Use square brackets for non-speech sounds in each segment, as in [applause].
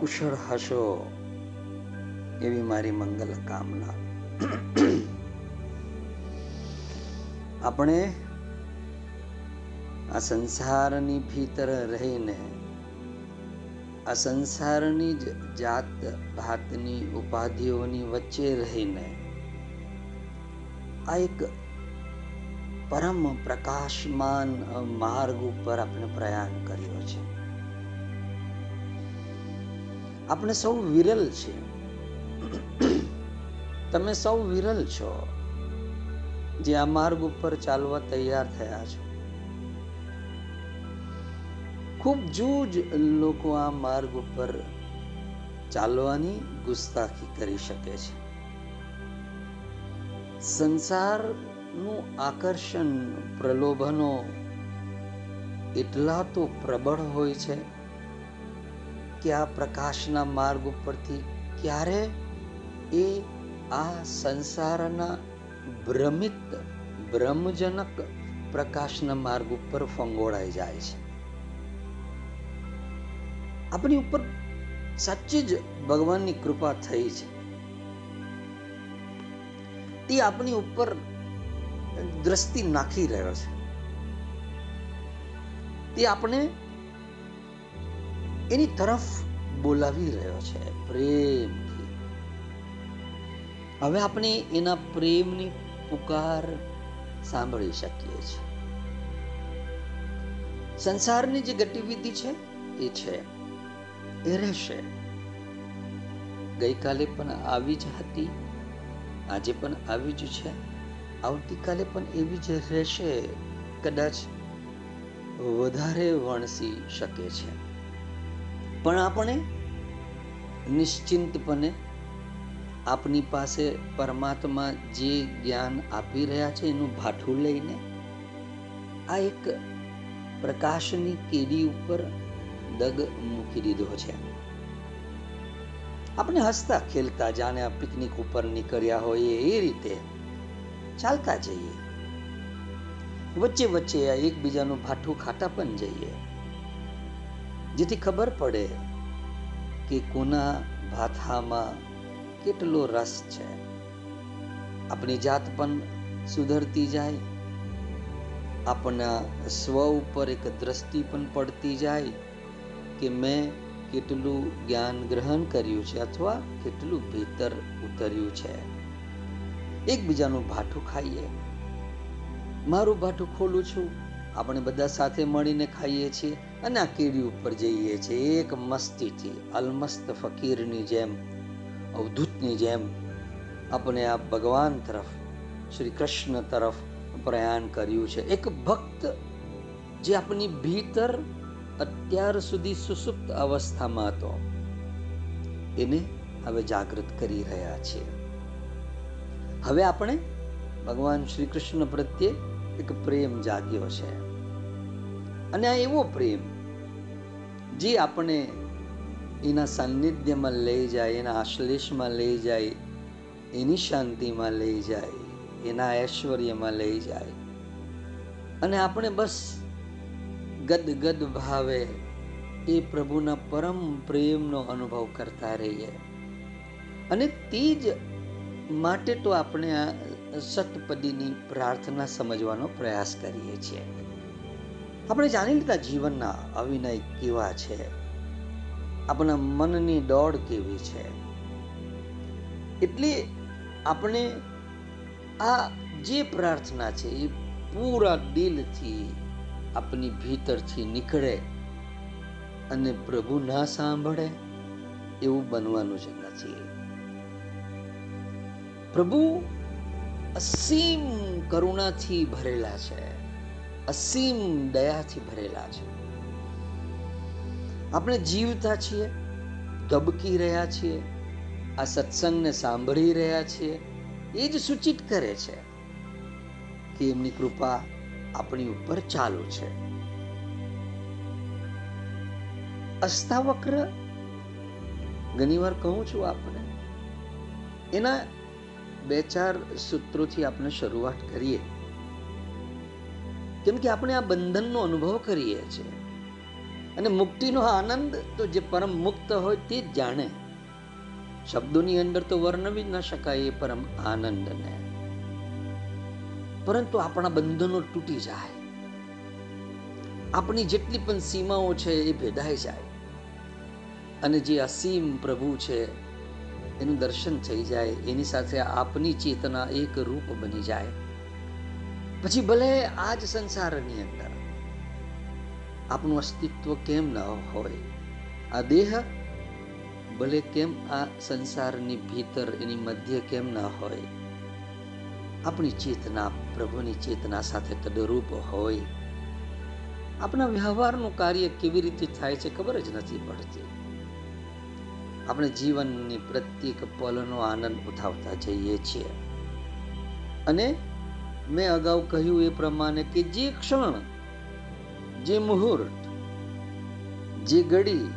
કુશળ હશો એવી મારી મંગલ કામના. આપણે આ સંસારની ભીતર રહીને, આ સંસારની જ જાત ભાતની ઉપાધિઓની વચ્ચે રહીને, આ એક પરમ પ્રકાશમાન માર્ગ ઉપર આપણે પ્રયાણ કર્યો આપણે સૌ વિરલ છે તમે સૌ વિરલ છો. જે આ માર્ગ ઉપર ચાલવા તૈયાર થયા છો. ખૂબ જૂજ લોકો આ માર્ગ ઉપર ચાલવાની ગુસ્તાખી કરી શકે છે. સંસારનું આકર્ષણ, પ્રલોભનો એટલા તો પ્રબળ હોય છે કે પ્રકાશના માર્ગ ઉપરથી ક્યારે? એ આ સંસારના ભ્રમિત, ભ્રમજનક પ્રકાશના માર્ગ ઉપર ફંગોળાઈ જાય છે. આપણી ઉપર સાચી જ ભગવાનની કૃપા થઈ છે. તે આપણી ઉપર દ્રષ્ટિ નાખી રહ્યો છે. તે આપણે એની તરફ બોલાવી રહ્યો છે, પ્રેમથી. હવે આપણે એના પ્રેમની પુકાર સાંભળી શકીએ છીએ. સંસારની જે ગતિવિધિ છે, એ છે. એ રહેશે. ગઈકાલે પણ આવી જ હતી, આજે પણ આવી જ છે. આવતીકાલે પણ એવી જ રહેશે, કદાચ વધારે વણસી શકે છે. પણ આપણે નિશ્ચિંતપણે આપની પાસે પરમાત્મા જે જ્ઞાન આપી રહ્યા છે એનું ભાઠું લઈને આ એક પ્રકાશની કેડી ઉપર દગ મૂકી દીધો છે. આપણે હસતા ખેલતા જાણે આ પિકનિક ઉપર નીકળ્યા હોઈએ એ રીતે ચાલતા જઈએ. વચ્ચે વચ્ચે એકબીજાનું ભાઠું ખાતા પણ જઈએ. જેથી ખબર પડે કે કોના ભાથામાં કેટલો રસ છે. આપણી જાત પણ સુધરતી જાય, આપણા સ્વ ઉપર એક દ્રષ્ટિ પણ પડતી જાય કે મેં કેટલું જ્ઞાન ગ્રહણ કર્યું છે અથવા કેટલું ભીતર ઉતર્યું છે. એકબીજાનું ભાઠું ખાઈએ. મારું ભાઠું ખોલું છું. આપણે બધા સાથે મળીને ખાઈએ છીએ. અને આ કીડી ઉપર જઈએ છીએ, એક મસ્તીથી, અલમસ્ત ફકીરની જેમ, અવધૂતની જેમ આપણે આ ભગવાન તરફ, શ્રી કૃષ્ણ તરફ પ્રયાણ કર્યું છે. એક ભક્ત જે આપણી ભીતર અત્યાર સુધી સુસુપ્ત અવસ્થામાં હતો, એને હવે જાગૃત કરી રહ્યા છીએ. હવે આપણે ભગવાન શ્રી કૃષ્ણ પ્રત્યે એક પ્રેમ જાગ્યો છે. અને આ એવો પ્રેમ જે આપણે એના સાનિધ્યમાં લઈ જાય, એના આશ્લેષમાં લઈ જાય, એની શાંતિમાં લઈ જાય, એના ઐશ્વર્યમાં લઈ જાય. અને આપણે બસ ગદગદ ભાવે એ પ્રભુના પરમ પ્રેમનો અનુભવ કરતા રહીએ. અને તે જ માટે તો આપણે આ સતપદીની પ્રાર્થના સમજવાનો પ્રયાસ કરીએ છીએ. આપણે જાણી લીધા જીવનના અવિનય કેવા છે. આપણા મનની દોડ કેવી છે. એટલે આપણે આ જે પ્રાર્થના છે એ પૂરા દિલથી આપની ભીતરથી નીકળે અને પ્રભુ ના સાંભળે એવું બનવાનું છે નથી. પ્રભુ અસીમ કરુણાથી ભરેલા છે. અસીમ દયાથી ભરેલા છે. આપણે જીવતા છીએ, ધબકી રહ્યા છીએ, આ સત્સંગને સાંભળી રહ્યા છીએ, એ જ સૂચિત કરે છે કે એમની કૃપા આપણી ઉપર ચાલુ છે. અસ્તાવક્ર ઘણીવાર કહું છું આપણે એના બે ચાર સૂત્રોથી આપણે શરૂઆત કરીએ. કેમ કે આપણે આ બંધનનો અનુભવ કરીએ છીએ. અને મુક્તિનો આનંદ તો જે પરમ મુક્ત હોય તે જ જાણે. શબ્દોની અંદર તો વર્ણવી ન શકાય એ પરમ આનંદને. પરંતુ આપણા બંધનો તૂટી જાય. આપણી જેટલી પણ સીમાઓ છે એ ભેદાઈ જાય. અને જે અસીમ પ્રભુ છે, એનું દર્શન થઈ જાય, એની સાથે આપની ચેતના એક રૂપ બની જાય. પછી ભલે આ જ સંસારની અંદર આપણું અસ્તિત્વ કેમ ન હોય, આ દેહ ભલે કેમ આ સંસારની ભીતર એની મધ્ય કેમ ન હોય, આપણી ચેતના પ્રભુની ચેતના સાથે તદરૂપ હોય, આપણા વ્યવહારનું કાર્ય કેવી રીતે થાય છે ખબર જ નથી પડતી. આપણે જીવનની પ્રત્યેક પલનો આનંદ ઉઠાવતા જઈએ છીએ. અને મેં અગાઉ કહ્યું એ પ્રમાણે કે જે ક્ષણ, જે મુહૂર્ત, જે ઘડી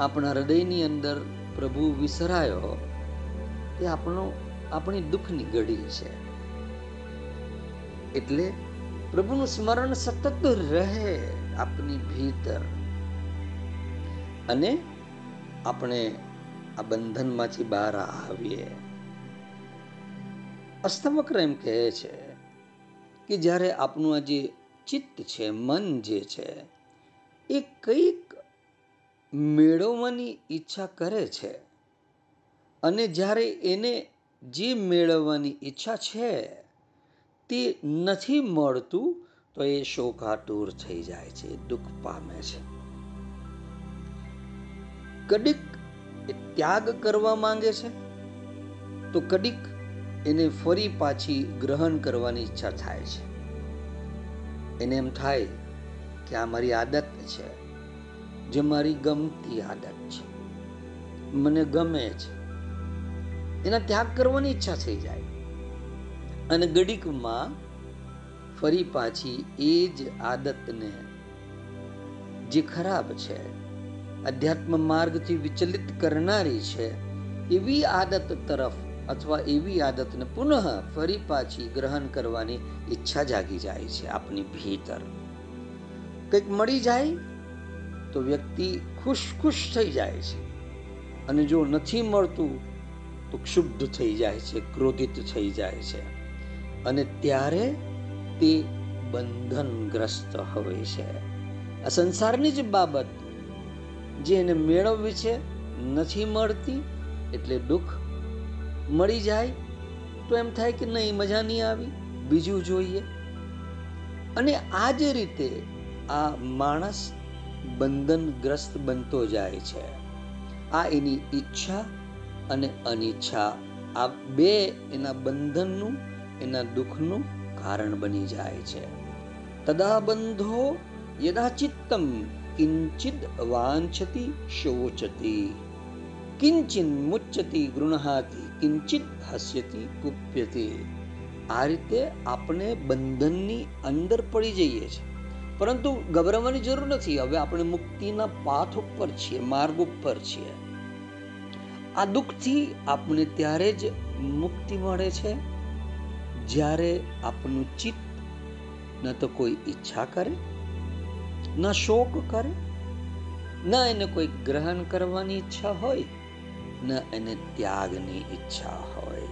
આપણા હૃદયની અંદર પ્રભુ વિસરાયો, તે આપણો, આપણી દુઃખની ઘડી છે. એટલે પ્રભુનું સ્મરણ સતત રહે આપની ભીતર. અને આપણે આ બંધનમાંથી બહાર આવીએ. અસ્તવક્ર એમ કહે છે કે જ્યારે આપણું આ જે ચિત્ત છે, મન જે છે, એ કંઈક મેળવવાની ઈચ્છા કરે છે અને જ્યારે એને જે મેળવવાની ઈચ્છા છે તે નથી મળતું, તો એ શોકાતુર થઈ જાય છે, દુઃખ પામે છે. કડીક ત્યાગ કરવા માંગે છે. તો કડીક એને ફરી પાછી ગ્રહણ કરવાની ઈચ્છા થાય છે. એને એમ થાય કે આ મારી આદત છે, જે મારી ગમતી આદત છે. મને ગમે છે. એના ત્યાગ કરવાની ઈચ્છા થઈ જાય. અને ગડીકમાં ફરી પાછી એ જ આદતને, જે ખરાબ છે, અધ્યાત્મ માર્ગથી વિચલિત કરનારી છે, એવી આદત તરફ અથવા એવી આદતને પુનઃ ફરી પાછી ગ્રહણ કરવાની ઈચ્છા જાગી જાય છે આપની ભીતર. કંઈક મળી જાય તો વ્યક્તિ ખુશ ખુશ થઈ જાય છે. અને જો નથી મળતું તો ક્ષુબ્ધ થઈ જાય છે, ક્રોધિત થઈ જાય છે. અને ત્યારે તે બંધનગ્રસ્ત હોય છે. આ સંસારની જ બાબત જે એને મેળવવી છે, નથી મળતી, એટલે દુઃખ મળી જાય તો એમ થાય કે નહીં, મજા નહીં આવી, બીજું જોઈએ. અને આ જ રીતે આ માણસ બંધનગ્રસ્ત બનતો જાય છે, આ એની ઈચ્છા અને અનિચ્છા, આ બે એના બંધનનું, એના દુઃખનું કારણ બની જાય છે. તદા બંધો યદા ચિત્તમ કિંચિદ વાંછતી શોચતી, કિંચિન મુચ્ચતી ગૃણહાતી કિંચિત હસ્યતી કુપ્યતી આ રીતે આપણે બંધનની અંદર પડી જઈએ છીએ. પરંતુ ગભરાવાની જરૂર નથી. હવે આપણે મુક્તિના પાથ ઉપર છીએ, માર્ગ ઉપર છીએ. આ દુઃખથી આપણે ત્યારે જ મુક્તિ મળે છે, જ્યારે આપણું ચિત્ત ન તો કોઈ ઈચ્છા કરે, ન શોક કરે, ન એને કોઈ ગ્રહણ કરવાની ઈચ્છા હોય. ન એને ત્યાગની ઈચ્છા હોય.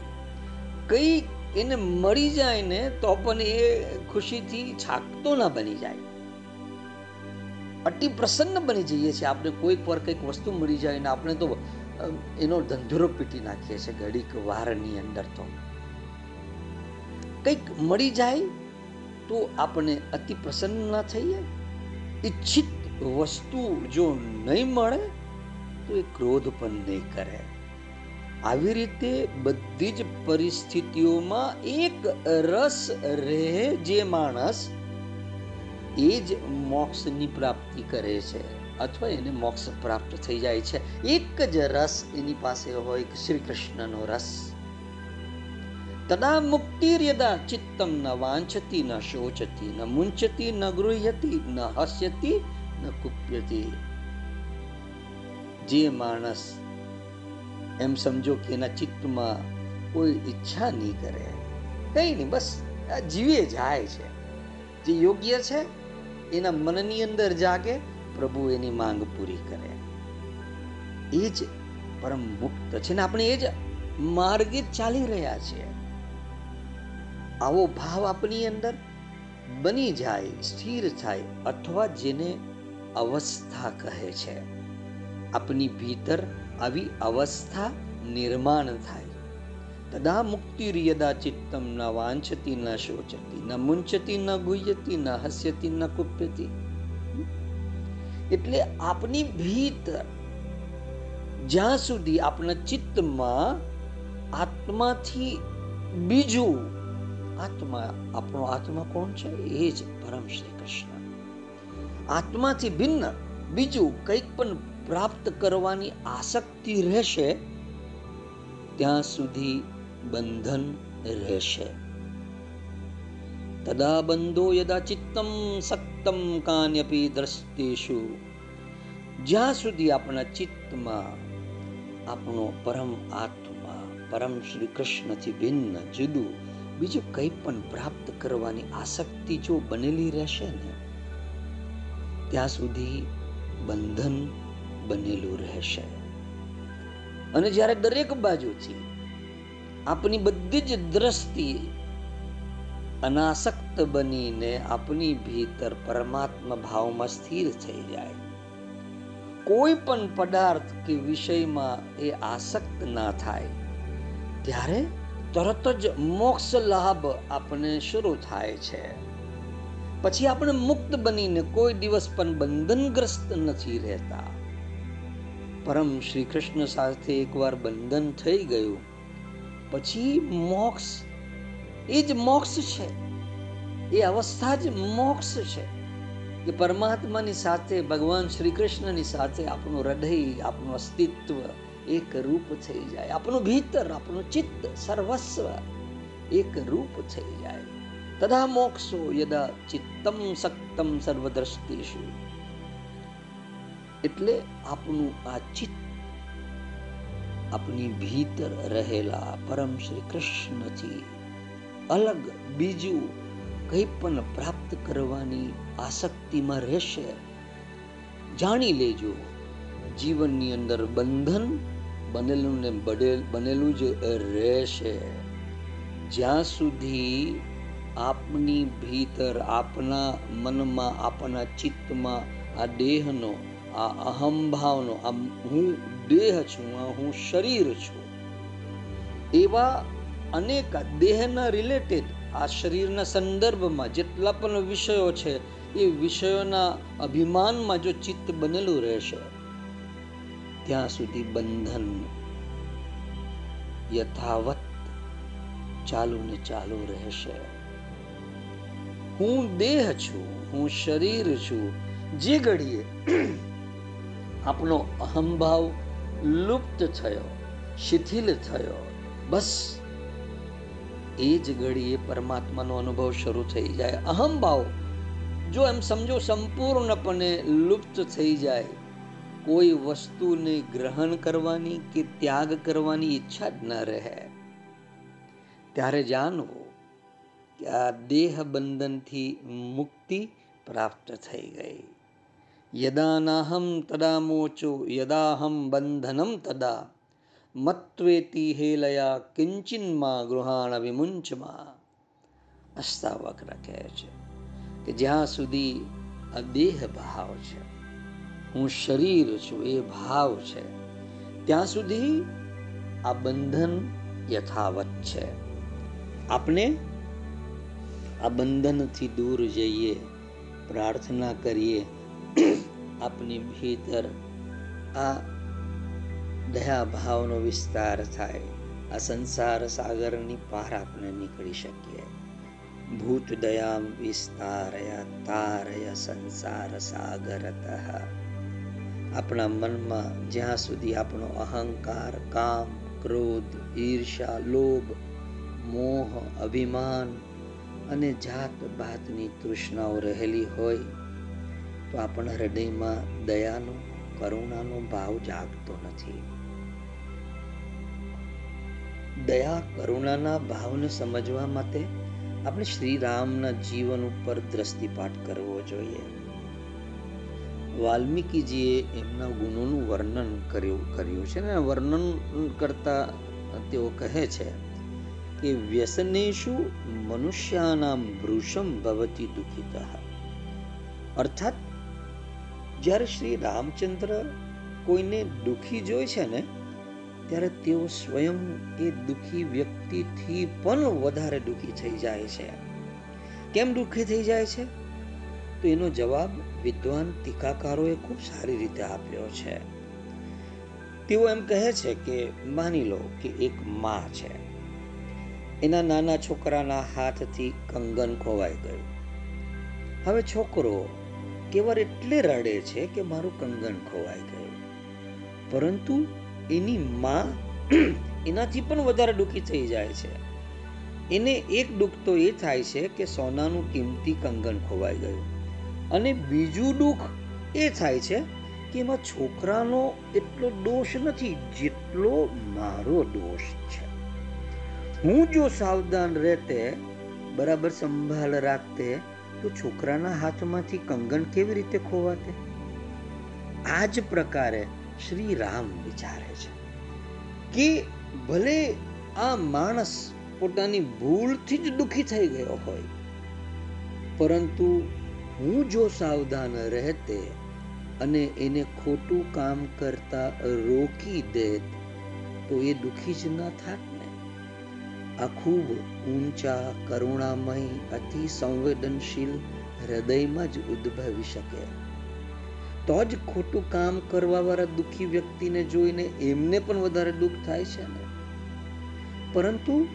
કઈ એને મળી જાય ને તો પણ એ ખુશીથી છાકતો ના બની જાય. અતિ પ્રસન્ન બની જઈએ છીએ. આપણે કોઈક પર કંઈક વસ્તુ મળી જાય ને આપણે તો એનો ધંધુરો પીટી નાખીએ છીએ ઘડીક વારની અંદર તો. કંઈક મળી જાય તો આપણે અતિ પ્રસન્ન ના થઈએ. ઈચ્છિત વસ્તુ જો નહીં મળે તો ક્રોધ પણ નહીં કરે. આવી રીતે બધી જ પરિસ્થિતિઓમાં એક રસ રહે જે માણસ એ જ મોક્ષની પ્રાપ્તિ કરે છે અથવા એને મોક્ષ પ્રાપ્ત થઈ જાય છે. એક જ રસ એની પાસે હોય શ્રી કૃષ્ણનો રસ. તદા મુક્તિર્યદા ચિત્તમ ન વાંચતી, ન શોચતી, ન મુંચતી, ન ગૃહ્યતી, ન હસ્યતી, ન કુપ્યતી. જે માણસ એમ સમજો કે એના ચિત્તમાં કોઈ ઈચ્છા નહીં કરે. કંઈ નહીં, બસ જીવે જાય છે. જે યોગ્ય છે, એના મનની અંદર જાગે, પ્રભુ એની માંગ પૂરી કરે. એ જ પરમ મુક્ત છે ને આપણે એ જ માર્ગે ચાલી રહ્યા છીએ. આવો ભાવ આપણી અંદર બની જાય, સ્થિર થાય, અથવા જેને અવસ્થા કહે છે. આપની ભીતર આવી અવસ્થા નિર્માણ થાય. તદા મુક્તિર્યદા ચિત્તમ ન વાંછતી ન શોચતી, ન મુંચતી ન ગુહ્યતી ન હસ્યતી ન કુપ્યતી. એટલે આપની ભીતર, જ્યાં સુધી આપણા ચિત્તમાં આત્માથી બીજું આત્મા, આપણો આત્મા કોણ છે? એ જ પરમ શ્રી કૃષ્ણ. આત્માથી ભિન્ન, બીજું કંઈક પણ પ્રાપ્ત કરવાની આસક્તિ રહેશે, ત્યાં સુધી બંધન રહેશે. તદા બંધો યદા ચિત્તમ સક્તમ કાન્યપી દ્રષ્ટેશુ. જ્યાં સુધી આપણા ચિત્તમાં આપણો પરમ આત્મા, પરમ શ્રી કૃષ્ણથી ભિન્ન, જુદું, બીજું કંઈ પણ પ્રાપ્ત કરવાની આસક્તિ જો બનેલી રહેશે ને, ત્યાં સુધી બંધન બનેલું રહેશે. અને જ્યારે દરેક બાજુથી આપની બધી જ દ્રષ્ટિ અનાસક્ત બનીને આપની ભીતર પરમાત્મા ભાવમાં સ્થિર થઈ જાય. કોઈ પણ પદાર્થ કે વિષયમાં એ આસક્ત ના થાય, ત્યારે તરત જ મોક્ષ લાભ આપણે શરૂ થાય છે. પછી આપણે મુક્ત બનીને કોઈ દિવસ પણ બંધનગ્રસ્ત નથી રહેતા. પરમ શ્રી કૃષ્ણ સાથે એકવાર બંધન થઈ ગયું. પછી મોક્ષ, એ જ મોક્ષ છે. એ અવસ્થા જ મોક્ષ છે કે પરમાત્માની સાથે, ભગવાન શ્રી કૃષ્ણની સાથે આપણું હૃદય, આપણું અસ્તિત્વ એક રૂપ થઈ જાય. આપણું ભીતર, આપણું ચિત્ત સર્વસ્વ એક રૂપ થઈ જાય. તદા મોક્ષો યદા ચિત્તમ સક્તમ સર્વદ્રષ્ટિષુ. એટલે આપનું આ ચિત્ત આપની ભીતર રહેલા પરમ શ્રી કૃષ્ણથી અલગ બીજું કંઈ પણ પ્રાપ્ત કરવાની આસક્તિમાં રહેશે. જાણી લેજો, જીવનની અંદર બંધન બનેલું ને બનેલું જ રહેશે. જ્યાં સુધી આપની ભીતર, આપના મનમાં, આપના ચિત્તમાં આ દેહનો આ અહંભાવનો આ હું દેહ છું, આ હું શરીર છું. એવા અનેક દેહના રિલેટેડ આ શરીરના સંદર્ભમાં જેટલા પણ વિષયો છે, એ વિષયોના અભિમાનમાં જો ચિત્ત બનેલું રહેશે, ત્યાં સુધી બંધન યથાવત ચાલુ ને ચાલુ રહેશે. હું દેહ છું, હું શરીર છું, જે ઘડીએ આપણો અહંભાવ લુપ્ત થયો, શિથિલ થયો. બસ, એ જ ઘડીએ પરમાત્માનો અનુભવ શરૂ થઈ જાય. અહંભાવ, જો એમ સમજો, સંપૂર્ણપણે લુપ્ત થઈ જાય. કોઈ વસ્તુને ગ્રહણ કરવાની કે ત્યાગ કરવાની ઈચ્છા જ ન રહે. ત્યારે જાણવું કે આ દેહ બંધનથી મુક્તિ પ્રાપ્ત થઈ ગઈ. યદા નાહમ તદા મોચો યદાહમ બંધનમ તદા મત્વેતી હેલયા કિંચિનમાં ગૃહાણ વિમુંચમાં અસ્તાવક્ર કહે છે કે જ્યાં સુધી આ દેહ ભાવ છે હું શરીર છું એ ભાવ છે ત્યાં સુધી આ બંધન યથાવત છે આપણે આ બંધનથી દૂર જઈએ, પ્રાર્થના કરીએ આપની ભીતર આ દયા ભાવનો વિસ્તાર થાય. આ સંસાર સાગરની પાર આપણે નીકળી શકીએ. ભૂત દયામ વિસ્તારયા તારય સંસાર સાગરતઃ. આપણા મનમાં જ્યાં સુધી આપણો અહંકાર, કામ, ક્રોધ ઈર્ષા લોભ, મોહ, અભિમાન અને જાત ભાતની તૃષ્ણાઓ રહેલી હોય તો આપણા હૃદયમાં દયાનો, કરુણાનો ભાવ જાગતો નથી. દયા, કરુણાના ભાવને સમજવા માટે આપણે શ્રી રામના જીવન ઉપર દ્રષ્ટિપાત કરવો જોઈએ. વાલ્મીકીજીએ એમના ગુણોનું વર્ણન કર્યું કર્યું છે ને? વર્ણન કરતા તેઓ કહે છે કે વ્યસનેશુ મનુષ્યાનામ ભૃષમ ભવતી દુઃખિત. અર્થાત જ્યારે શ્રી રામચંદ્ર કોઈને દુઃખી જોઈ છે ને, ત્યારે તેઓ સ્વયં એ દુઃખી વ્યક્તિથી પણ વધારે દુઃખી થઈ જાય છે. કેમ દુઃખી થઈ જાય છે? તો એનો જવાબ વિદ્વાન ટીકાકારોએ ખૂબ સારી રીતે આપ્યો છે. તેઓ એમ કહે છે કે, માની લો કે એક માં છે. એના નાના છોકરાના હાથથી કંગન ખોવાઈ ગયું. હવે છોકરો કેવર એટલે રડે છે કે મારું કંગન ખોવાઈ ગયું. પરંતુ એની માં [clears throat] એનાથી પણ વધારે દુઃખી થઈ જાય છે. એને એક દુઃખ તો એ થાય છે કે સોનાનું કિંમતી કંગન ખોવાઈ ગયું. અને બીજું દુઃખ એ થાય છે કે એમાં છોકરાનો એટલો દોષ નથી જેટલો મારો દોષ છે. હું જો સાવધાન રહેતે, બરાબર સંભાળ રાખતે તો છોકરાના હાથમાંથી કંગન કેવી રીતે ખોવાતે? આ જ પ્રકારે શ્રી રામ વિચારે છે કે ભલે આ માણસ પોતાની ભૂલથી જ દુખી થઈ ગયો હોય, પરંતુ હું જો સાવધાન રહેતે અને એને ખોટું કામ કરતા રોકી દેત, તો એ દુઃખી જ ન થાત? આ ખૂબ ઊંચા કરુણામય, અતિ સંવેદનશીલ હૃદયમાં જ ઉદ્ભવી શકે. તો જ ખોટું કામ કરવા વાળા દુઃખી વ્યક્તિને જોઈને એમને પણ વધારે દુઃખ થાય છે ને? પરંતુ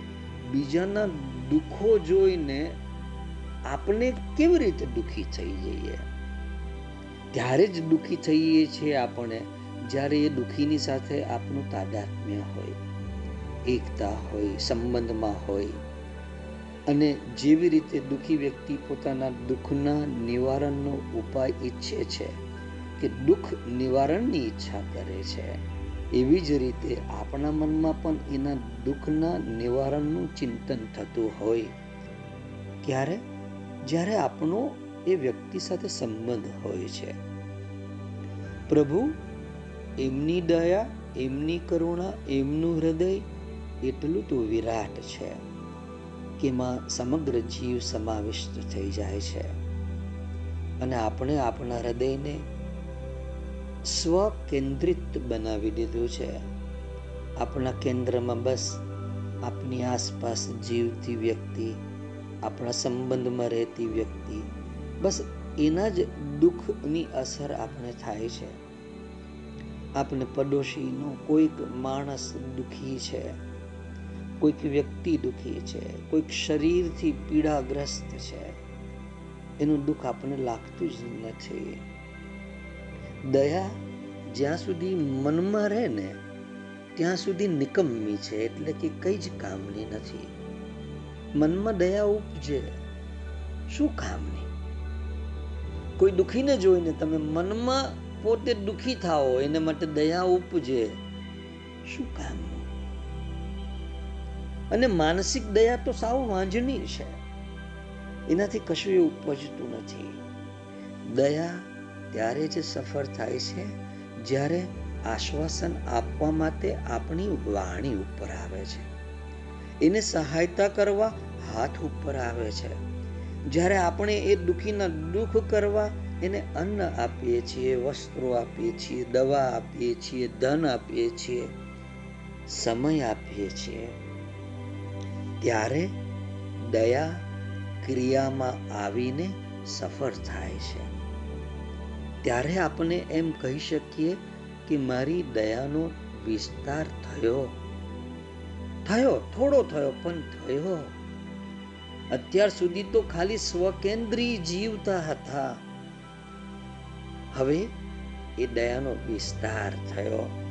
બીજાના દુઃખો જોઈને આપણે કેવી રીતે દુઃખી થઈ જઈએ? ત્યારે જ દુઃખી થઈએ છીએ આપણે, જ્યારે એ દુઃખીની સાથે આપણું તાદાત્મ્ય હોય. એકતા હોય, સંબંધમાં હોય અને જેવી રીતે દુઃખી વ્યક્તિ પોતાના દુઃખના નિવારણનો ઉપાય ઈચ્છે છે કે દુઃખ નિવારણની ઈચ્છા કરે છે, એવી જ રીતે આપણા મનમાં પણ એના દુઃખના નિવારણનું ચિંતન થતું હોય. ત્યારે જ્યારે આપણો એ વ્યક્તિ સાથે સંબંધ હોય છે. પ્રભુ, એમની દયા, એમની કરુણા, એમનું હૃદય એટલું તો વિરાટ છે કે એમાં સમગ્ર જીવ સમાવિષ્ટ થઈ જાય છે. અને આપણે આપણા હૃદયને સ્વ કેન્દ્રિત બનાવી દીધું છે. આપણા કેન્દ્રમાં બસ આપની આસપાસ જીવતી વ્યક્તિ, આપણા સંબંધમાં રહેતી વ્યક્તિ, બસ એના જ દુઃખની અસર આપણે થાય છે. આપણે પડોશીનો કોઈક માણસ દુઃખી છે. કોઈક વ્યક્તિ દુઃખી છે, કોઈક શરીરથી પીડાગ્રસ્ત છે. એનું દુઃખ આપણને લાગતું જ નથી. દયા જ્યાં સુધી મનમાં રહે ને, ત્યાં સુધી નિકમ્મી છે, એટલે કે કઈ જ કામની નથી. મનમાં દયા ઉપજે, શું કામની? કોઈ દુઃખીને જોઈને તમે મનમાં પોતે દુઃખી થાઓ, એને માટે દયા ઉપજે, શું કામનું? અને માનસિક દયા તો સાવ વાંજણી છે. એનાથી કશું ઉપજતું નથી. દયા ત્યારે જ સફળ થાય છે જ્યારે આશ્વાસન આપવા માટે આપણી વાણી ઉપર આવે છે. એને સહાયતા કરવા હાથ ઉપર આવે છે. જ્યારે આપણે એ દુઃખીના દુઃખ કરવા એને અન્ન આપીએ છીએ, વસ્ત્રો આપીએ છીએ, દવા આપીએ છીએ, ધન આપીએ છીએ, સમય આપીએ છીએ ત્યારે દયા ક્રિયામાં આવીને સફળ થાય છે. ત્યારે આપણે એમ કહી શકીએ કે મારી દયાનો વિસ્તાર થયો. થયો, થોડો થયો, પણ થયો. અત્યાર સુધી તો ખાલી સ્વકેન્દ્રી જીવતા હતા. હવે એ દયાનો વિસ્તાર થયો.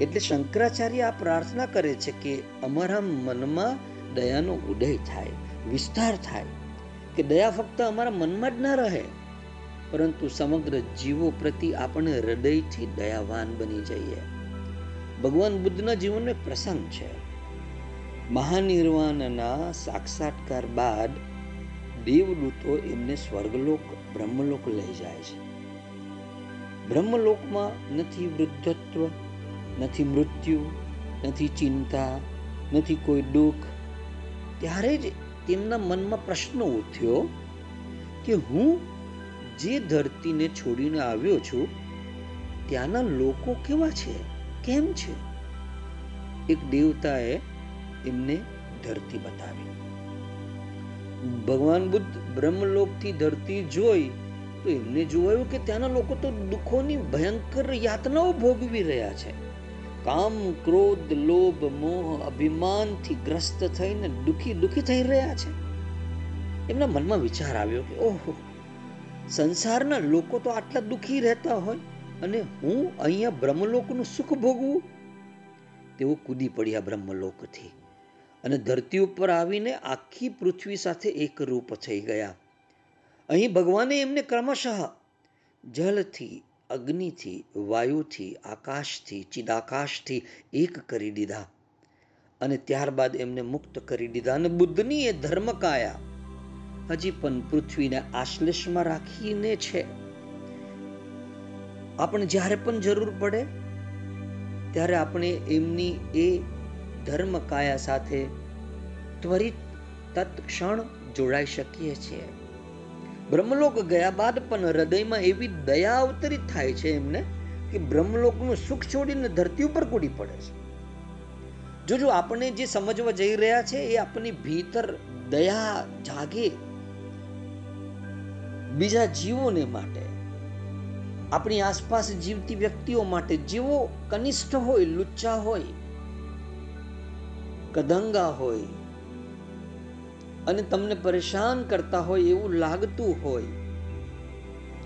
એટલે શંકરાચાર્ય આ પ્રાર્થના કરે છે કે અમારા મનમાં દયાનો ઉદય થાય, વિસ્તાર થાય, કે દયા ફક્ત અમારા મનમાં જ ના રહે, પરંતુ સમગ્ર જીવો પ્રતિ આપણે હૃદયથી દયાવાન બની જઈએ. ભગવાન બુદ્ધના જીવનનો એક પ્રસંગ છે. મહાનિર્વાણના સાક્ષાત્કાર બાદ દેવદૂતો એમને સ્વર્ગલોક, બ્રહ્મલોક લઈ જાય છે. બ્રહ્મલોકમાં નથી વૃદ્ધત્વ, નથી મૃત્યુ, નથી ચિંતા, નથી કોઈ દુઃખ ત્યારે જ તેમના મનમાં પ્રશ્ન ઉઠ્યો કે હું જે ધરતીને છોડીને આવ્યો છું, ત્યાંના લોકો કેવા છે? કેમ છે? એક દેવતાએ એમને ધરતી બતાવી. ભગવાન બુદ્ધ બ્રહ્મલોકથી ધરતી જોઈ તો એમને જોવાયું કે ત્યાંના લોકો તો દુઃખોની ભયંકર યાતનાઓ ભોગવી રહ્યા છે. કામ, ક્રોધ, લોભ, મોહ, અભિમાનથી ગ્રસ્ત થઈને દુખી દુખી થઈ રહ્યા છે. એમના મનમાં વિચાર આવ્યો કે, ઓહો, સંસારના લોકો તો આટલા દુખી રહેતા હોય અને હું અહીંયા બ્રહ્મલોકનું સુખ ભોગવું? તેઓ કૂદી પડ્યા બ્રહ્મલોકથી અને ધરતી ઉપર આવીને આખી પૃથ્વી સાથે એકરૂપ થઈ ગયા. અહીં ભગવાને એમને ક્રમશઃ જલથી અગ્નિથી, વાયુથી, આકાશથી, ચિદાકાશથી એક કરી દીધા અને ત્યારબાદ એમને મુક્ત કરી દીધા અને બુદ્ધની એ ધર્મકાયા હજી પણ પૃથ્વીને આશ્લેષમાં રાખીને છે. આપણે જ્યારે પણ જરૂર પડે, ત્યારે આપણે એમની એ ધર્મકાયા સાથે ત્વરિત તત્ક્ષણ જોડાઈ શકીએ છીએ. બ્રહ્મલોક ગયા બાદ પણ હૃદયમાં એવી દયા અવતરિત થાય છે એમને કે બ્રહ્મલોકનું સુખ છોડીને ધરતી ઉપર કૂડી પડે છે. જો જો આપણે જે સમજવા જઈ રહ્યા છે, એ આપણી ભીતર દયા જાગે બીજા જીવોને માટે. આપણી આસપાસ જીવતી વ્યક્તિઓ માટે જેવો કનિષ્ઠ હોય, લુચ્ચા હોય, કદંગા હોય અને તમને પરેશાન કરતા હોય એવું લાગતું હોય,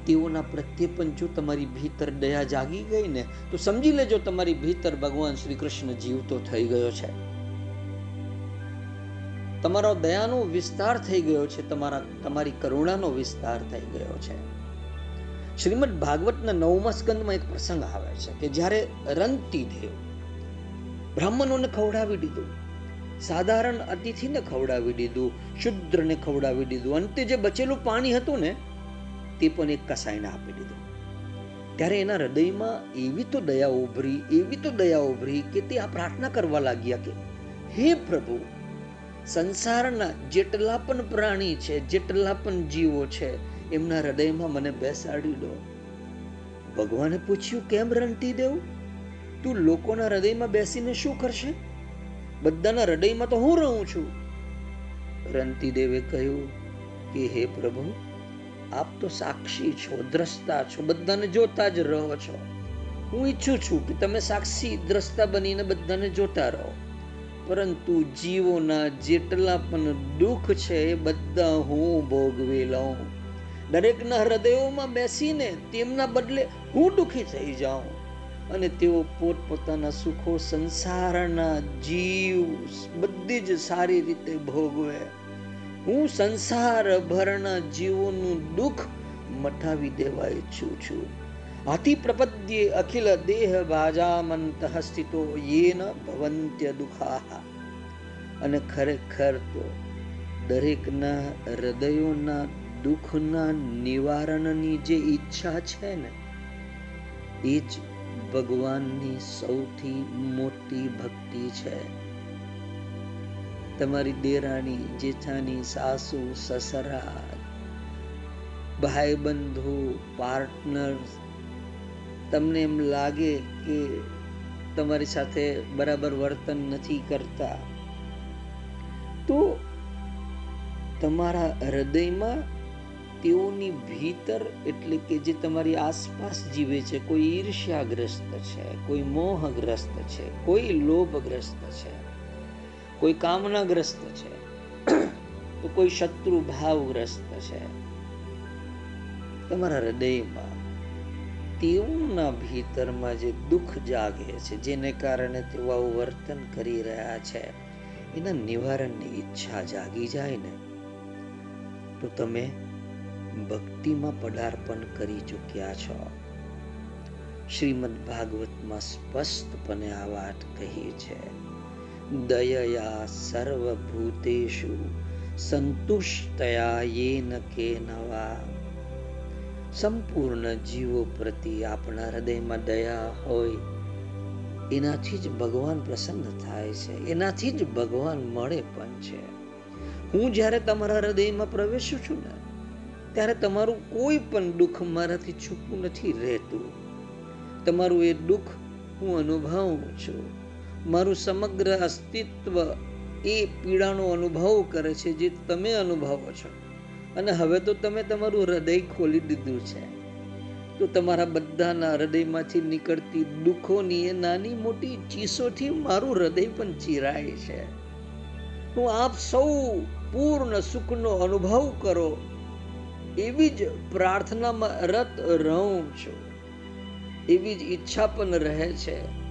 તેઓના પ્રત્યે પણ જો તમારી ભીતર દયા જાગી ગઈ ને, તો સમજી લેજો તમારી ભીતર ભગવાન શ્રી કૃષ્ણ જીવતો થઈ ગયો છે. તમારો દયાનો વિસ્તાર થઈ ગયો છે, તમારા, તમારી કરુણાનો વિસ્તાર થઈ ગયો છે. શ્રીમદ ભાગવતના નવમા સ્કંદમાં એક પ્રસંગ આવે છે કે જ્યારે રંતી દેવ બ્રાહ્મણોને ખવડાવી દીધું સાધારણ અતિથિને ખવડાવી દીધું, શુદ્રને ખવડાવી દીધું. અંતે જે બચેલું પાણી હતું ને, તે પણ એક કસાઈને આપી દીધું. ત્યારે એના હૃદયમાં એવી તો દયા ઉભરી, એવી તો દયા ઉભરી કે તે આ પ્રાર્થના કરવા લાગ્યા કે, હે પ્રભુ, સંસારના જેટલા પણ પ્રાણી છે, જેટલા પણ જીવો છે, એમના હૃદયમાં મને બેસાડી દો. ભગવાને પૂછ્યું, કેમ રંટી દેવું? તું લોકોના હૃદયમાં બેસીને શું કરશે? બધાના હૃદયમાં તો હું રહું છું. રંતીદેવે કહ્યું, કે હે પ્રભુ, આપ તો સાક્ષી છો, દ્રષ્ટા છો, બધાને જોતા જ રહો છો. હું ઈચ્છું છું કે તમે સાક્ષી, દ્રષ્ટા બનીને બધાને જોતા રહો. પરંતુ જીવોના જેટલા પણ દુઃખ છે, એ બધા હું ભોગવી લઉં. દરેકના હૃદયોમાં બેસીને તેમના બદલે હું દુઃખી થઈ જાઉં. અને તેઓ પોતપોતાના સુખો સંસારના જીવ બધી જ સારી રીતે ભોગવે. હું સંસાર ભરના જીવોનું દુઃખ મટાવી દેવા ઈચ્છું છું. આથી પ્રપદ્યે અખિલ દેહ ભાજામંત સ્થિતો યેન ભવંત્ય દુઃખા. અને ખરેખર તો દરેકના હૃદયોના દુઃખના નિવારણની જે ઈચ્છા છે ને, એ જ ભગવાનની સૌથી મોટી ભક્તિ છે. તમારી દેરાણી, જેઠાની સાસુ, સસરા ભાઈ બંધુ પાર્ટનર તમને એમ લાગે કે તમારી સાથે બરાબર વર્તન નથી કરતા. તો તમારા હૃદયમાં તેઓની ભીતર એટલે કે જે તમારી આસપાસ જીવે છે, કોઈ ઈર્ષ્યાગ્રસ્ત છે, કોઈ મોહગ્રસ્ત છે, કોઈ લોભગ્રસ્ત છે, કોઈ કામનાગ્રસ્ત છે, તો કોઈ શત્રુ ભાવગ્રસ્ત છે. તમારા હૃદયમાં તેઓના ભીતરમાં જે દુઃખ જાગે છે, જેને કારણે તેઓ આવું વર્તન કરી રહ્યા છે, એના નિવારણની ઈચ્છા જાગી જાય ને, તો તમે ભક્તિમાં પદાર્પણ કરી ચૂક્યા છો. શ્રીમદ ભાગવતમાં સ્પષ્ટપણે આ વાત કહી છે. દયયા સર્વભૂતેષુ સંતુષ્ટયા યેન કેનવા. સંપૂર્ણ જીવો પ્રતિ આપણા હૃદયમાં દયા હોય, એનાથી જ ભગવાન પ્રસન્ન થાય છે, એનાથી જ ભગવાન મળે પણ છે. હું જ્યારે તમારા હૃદયમાં પ્રવેશું છું ને ત્યારે તમારું કોઈ પણ દુઃખ મારાથી છૂપું નથી રહેતું. તમારું એ દુઃખ હું અનુભવું છું. મારું સમગ્ર અસ્તિત્વ એ પીડાનો અનુભવ કરે છે જે તમે અનુભવો છો. અને હવે તો તમે તમારું હૃદય ખોલી દીધું છે. તો તમારા બધાના હૃદયમાંથી નીકળતી દુઃખોની એ નાની મોટી ચીસોથી મારું હૃદય પણ ચીરાય છે. હું આપ સૌ પૂર્ણ સુખનો અનુભવ કરો. એવી જ પ્રાર્થનામાં રત રહું છું. એવી જ ઈચ્છા પણ રહે છે.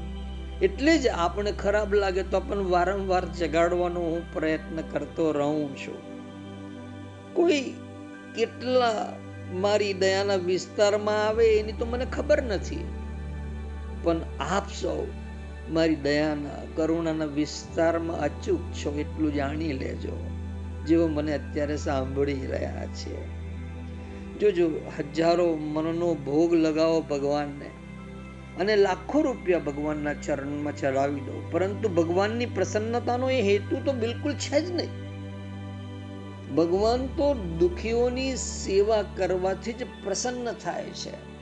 એટલે જ આપણે ખરાબ લાગે તો પણ વારંવાર જગાડવાનો હું પ્રયત્ન કરતો રહું છું. કોઈ કેટલા મારી દયાના વિસ્તારમાં આવે એની તો મને ખબર નથી. પણ આપ સૌ મારી દયાના, કરુણાના વિસ્તારમાં અચૂક છો એટલું જાણી લેજો. જેઓ મને અત્યારે સાંભળી રહ્યા છે. જોજો હજારો મનનો ભોગ લગાવો ભગવાનને અને લાખો રૂપિયા ભગવાનના ચરણમાં ચડાવી દો. પરંતુ ભગવાનની પ્રસન્નતાનો એ હેતુ તો બિલકુલ છે જ નહીં. ભગવાન તો દુખીઓની સેવા કરવાથી જ પ્રસન્ન થાય છે.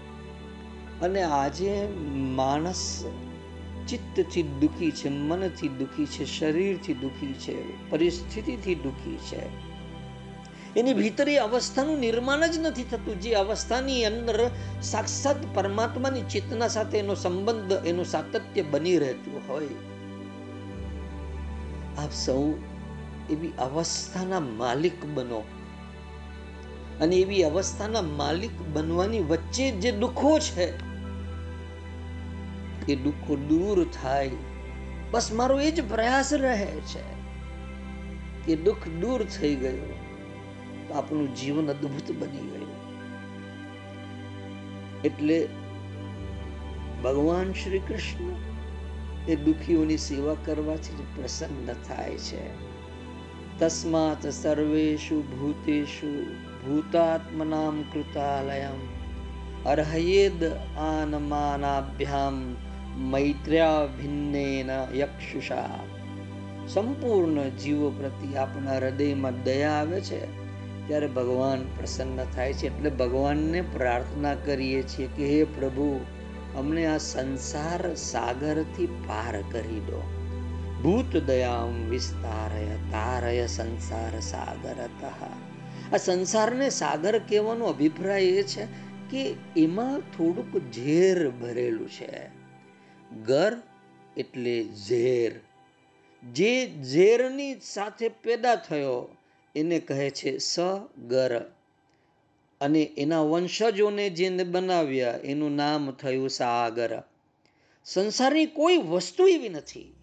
અને આજે માણસ ચિત્તથી દુખી છે, મનથી દુખી છે, શરીરથી દુખી છે, પરિસ્થિતિથી દુખી છે. એની ભીતર અવસ્થાનું નિર્માણ જ નથી થતું. જે અવસ્થાની અંદર સાક્ષાત પરમાત્માની ચેતના સાથે એનો સંબંધ, એનું સાતત્ય બની રહેતું હોય. આપ સૌ એવી અવસ્થાના માલિક બનો. અને એવી અવસ્થાના માલિક બનવાની વચ્ચે જે દુઃખો છે, એ દુઃખો દૂર થાય. બસ મારો એ જ પ્રયાસ રહે છે કે દુઃખ દૂર થઈ ગયું. આપણું જીવન અદ્ભુત બની ગયું. એટલે ભગવાન શ્રી કૃષ્ણ એ દુઃખીઓની સેવા કરવાથી પ્રસન્ન થાય છે. તસ્માત સર્વેશુ ભૂતેશુ ભૂતાત્મનામ કૃતાલયમ. અર્હયેદ આનમાનાભ્યામ મૈત્ર્યા ભિન્નેન યક્ષુષા. સંપૂર્ણ જીવો પ્રતિ આપણા હૃદયમાં દયા આવે છે. ત્યારે ભગવાન પ્રસન્ન થાય છે એટલે ભગવાનને પ્રાર્થના કરીએ છીએ કે હે પ્રભુ, અમને આ સંસાર સાગરથી પાર કરી દો. ભૂત દયામ વિસ્તારય, તારય સંસાર સાગરતઃ. આ સંસારને સાગર કહેવાનો અભિપ્રાય એ છે કે એમાં થોડુંક ઝેર ભરેલું છે. ગર એટલે ઝેર. જે ઝેરની સાથે પેદા થયો એને કહે છે સગર અને એના વંશજોને જેને બનાવ્યા, એનું નામ થયું સાગર. સંસારની કોઈ વસ્તુ એવી નથી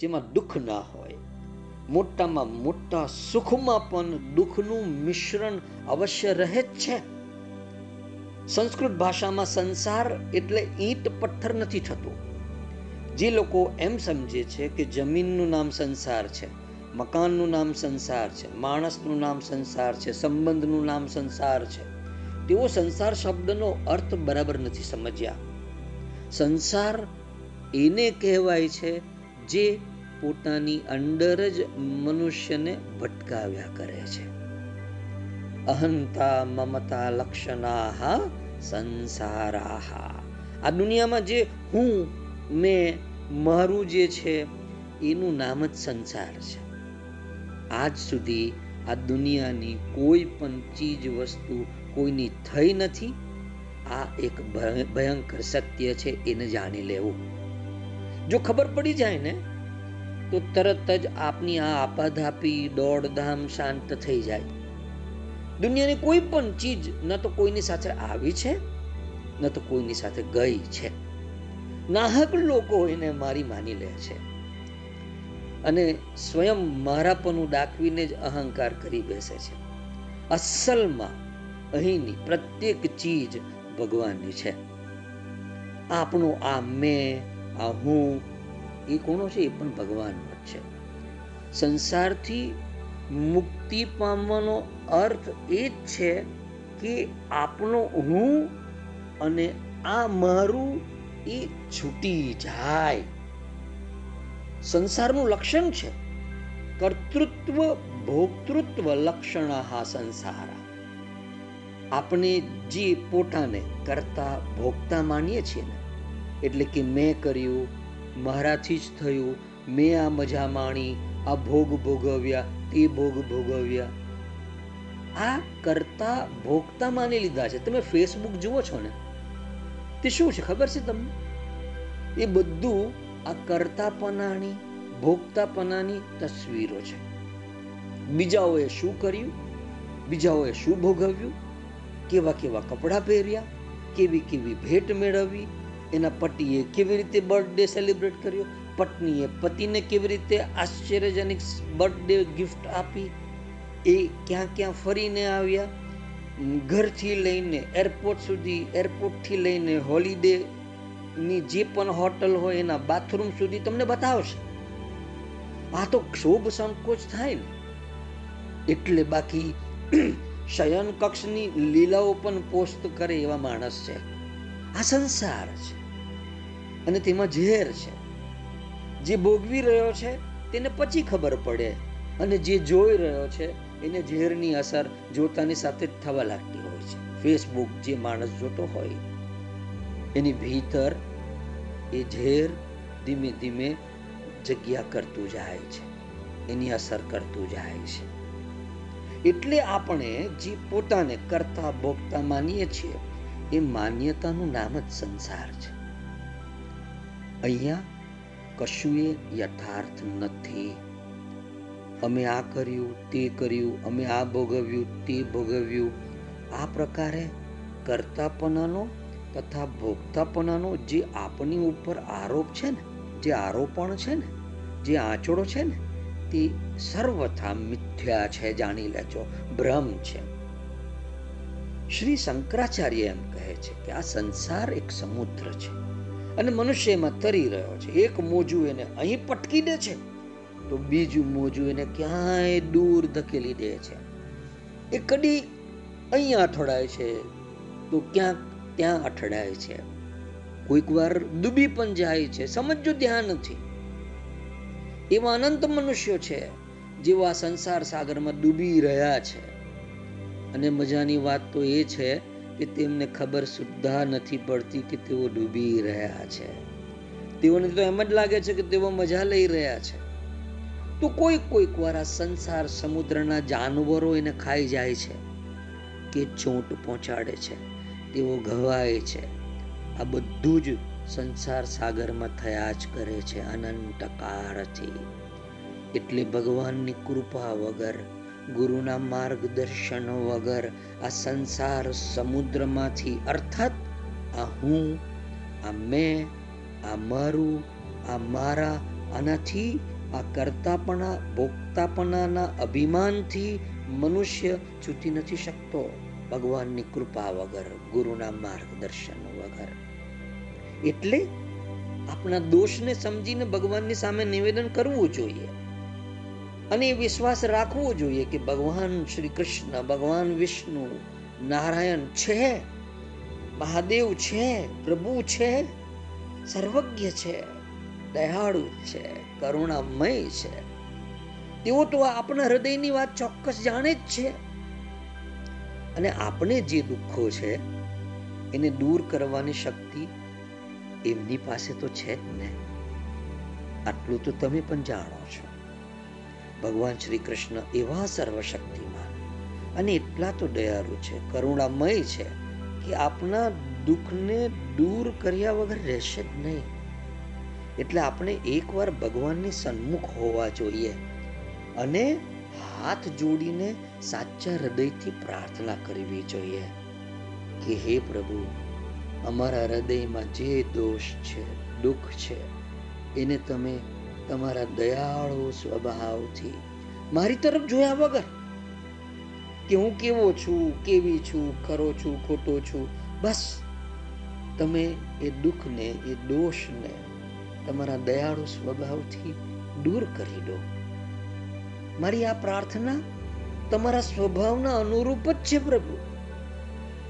જેમાં દુઃખ ના હોય. મોટામાં મોટા સુખમાં પણ દુઃખનું મિશ્રણ અવશ્ય રહે જ છે. સંસ્કૃત ભાષામાં સંસાર એટલે ઈંટ પથ્થર નથી થતું. જે લોકો એમ સમજે છે કે જમીનનું નામ સંસાર છે. મકાનનું નામ સંસાર છે, માણસનું નામ સંસાર છે, સંબંધનું નામ સંસાર છે. તેઓ સંસાર શબ્દનો અર્થ બરાબર નથી સમજ્યા. સંસાર એને કહેવાય છે જે પોતાની અંદર જ મનુષ્યને ભટકાવ્યા કરે છે. અહંતા મમતા લક્ષણાહા સંસારાહા. આ દુનિયામાં જે હું, મેં, મારું જે છે, એનું નામ જ સંસાર છે. આજ સુધી આ દુનિયાની કોઈ પણ ચીજ વસ્તુ કોઈની થઈ નથી. આ એક ભયંકર સત્ય છે, એને જાણી લેવું. જો ખબર પડી જાય ને, તો તરત જ આપની આ આપાધાપી, દોડધામ શાંત થઈ જાય. દુનિયાની કોઈ પણ ચીજ ન તો કોઈની સાથે આવી છે, ન તો કોઈની સાથે ગઈ છે. નાહક લોકો એને મારી માની લે છે. અને સ્વયં મારાપણું દાખવીને જ અહંકાર કરી બેસે છે. અસલમાં અહીંની પ્રત્યેક ચીજ ભગવાનની છે. આપણું આ મેં, આ હું, એ કોનો છે? એ પણ ભગવાનનો જ છે. સંસારથી મુક્તિ પામવાનો અર્થ એ જ છે કે આપણો હું અને આ મારું એ છૂટી જાય. સંસારનું લક્ષણ છે. કર્તૃત્વ, ભોક્તૃત્વ લક્ષણ સંસાર. આપણે જે પોતાને કરતા, ભોગતા માનીએ છીએ ને, એટલે કે મેં કર્યું, મારાથી જ થયું, મેં આ મજા માણી, આ ભોગ ભોગવ્યા, તે ભોગ ભોગવ્યા. આ કરતા, ભોગતા માની લીધા છે. તમે ફેસબુક જુઓ છો ને, તે શું છે ખબર છે તમને? એ બધું આ કરતાપનાની, ભોગતાપનાની તસવીરો છે. બીજાઓએ શું કર્યું? બીજાઓએ શું ભોગવ્યું? કેવા કેવા કપડાં પહેર્યા? કેવી કેવી ભેટ મેળવી? એના પતિએ કેવી રીતે બર્થડે સેલિબ્રેટ કર્યો? પત્નીએ પતિને કેવી રીતે આશ્ચર્યજનક બર્થડે ગિફ્ટ આપી? એ ક્યાં ક્યાં ફરીને આવ્યા? ઘરથી લઈને એરપોર્ટ સુધી, એરપોર્ટથી લઈને હોલિડે ની જે પણ હોટલ હોય એના બાથરૂમ સુધી તમને બતાવશે. આ તો ક્ષોભ સંકોચ થાય ને. એટલે બાકી [clears throat] શયન કક્ષની લીલાઓ પણ પોસ્ટ કરે એવા માણસ છે. આ સંસાર છે. અને તેમાં ઝેર છે. જે ભોગવી રહ્યો છે તેને પછી ખબર પડે. અને જે જોઈ રહ્યો છે એને ઝેરની અસર જોતાની સાથે જ થવા લાગતી હોય છે. ફેસબુક જે માણસ જોતો હોય એની ભીતર એ ઝેર ધીમે ધીમે જગ્યા કરતું જાય છે. એની અસર કરતું જાય છે. એટલે આપણે જે પોતાને કરતા ભોગતા માનીએ છીએ, એ માન્યતાનું નામ જ સંસાર છે. અહીંયા કશું એ યથાર્થ નથી. અમે આ કર્યું, તે કર્યું, અમે આ ભોગવ્યું, તે ભોગવ્યું. આ પ્રકારે કરતાપણાનો તથા ભોગતાપણાનો જે આપની ઉપર આરોપ છે ને, જે આરોપણ છે ને, જે આંચળો છે ને, તે સર્વથા મિથ્યા છે, જાણી લેજો. ભ્રમ છે. શ્રી શંકરાચાર્ય એમ કહે છે કે આ સંસાર એક સમુદ્ર છે અને મનુષ્ય એમાં તરી રહ્યો છે. એક મોજું એને અહીં પટકી દે છે, તો બીજું મોજું એને ક્યાંય દૂર ધકેલી દે છે. એ કડી અહીંયા અથડાય છે, તો ક્યાંક ત્યાં અથડાય છે. કોઈક વાર ડૂબી પણ જાય છે. સમજો ધ્યાન નથી એવા અનંત મનુષ્યો છે જેઓ આ સંસાર સાગરમાં ડૂબી રહ્યા છે. અને મજાની વાત તો એ છે કે તેમને ખબર સુદ્ધા નથી પડતી કે તેઓ ડૂબી રહ્યા છે. તેઓને તો એમ જ લાગે છે કે તેઓ મજા લઈ રહ્યા છે. તો કોઈ કોઈક વાર આ સંસાર સમુદ્રના જાનવરો એને ખાઈ જાય છે કે ચોંટ પહોંચાડે છે. તેઓ ઘવાય છે. આ બધું જ સંસાર સાગરમાં થયા જ કરે છે અનંત કાળથી એટલે ભગવાનની કૃપા વગર, ગુરુના માર્ગદર્શન વગર, આ સંસાર સમુદ્રમાંથી, અર્થાત આ હું, આ મેં, આ મારું, આ મારા, આનાથી, આ કરતાપણા, ભોગતાપણાના અભિમાનથી મનુષ્ય છૂટી નથી શકતો. ભગવાનની કૃપા વગર, ગુરુના માર્ગદર્શન વગર. એટલે આપણા દોષને સમજીને ભગવાનની સામે નિવેદન કરવું જોઈએ. અને એ વિશ્વાસ રાખવો જોઈએ કે ભગવાન શ્રી કૃષ્ણ, ભગવાન વિષ્ણુ, નારાયણ છે, મહાદેવ છે, પ્રભુ છે, સર્વજ્ઞ છે, દયાળુ છે, કરુણામય છે. તેઓ તો આપણા હૃદયની વાત ચોક્કસ જાણે જ છે. અને આપણે જે દુઃખો છે, એને દૂર કરવાની શક્તિ એમની પાસે તો છે જ ને. આટલું તો તમે પણ જાણો છો. ભગવાન શ્રી કૃષ્ણ એવા સર્વશક્તિમાં અને એટલા તો દયાળુ છે, કરુણામય છે કે આપના દુઃખને દૂર કર્યા વગર રહેશે જ નહીં. એટલે આપણે એકવાર ભગવાનની સન્મુખ હોવા જોઈએ અને હાથ જોડીને સાચા હૃદયથી પ્રાર્થના કરવી જોઈએ કે હે પ્રભુ, અમારા હૃદયમાં જે દોષ છે, દુઃખ છે, એને તમે તમારા દયાળુ સ્વભાવથી મારી તરફ જોયા વગર કે હું કેવો છું, કેવી છું, ખરો છું, ખોટો છું, બસ તમે એ દુઃખને, એ દોષને તમારા દયાળુ સ્વભાવથી દૂર કરી દો. મારી આ પ્રાર્થના તમારા સ્વભાવના અનુરૂપ જ છે, પ્રભુ.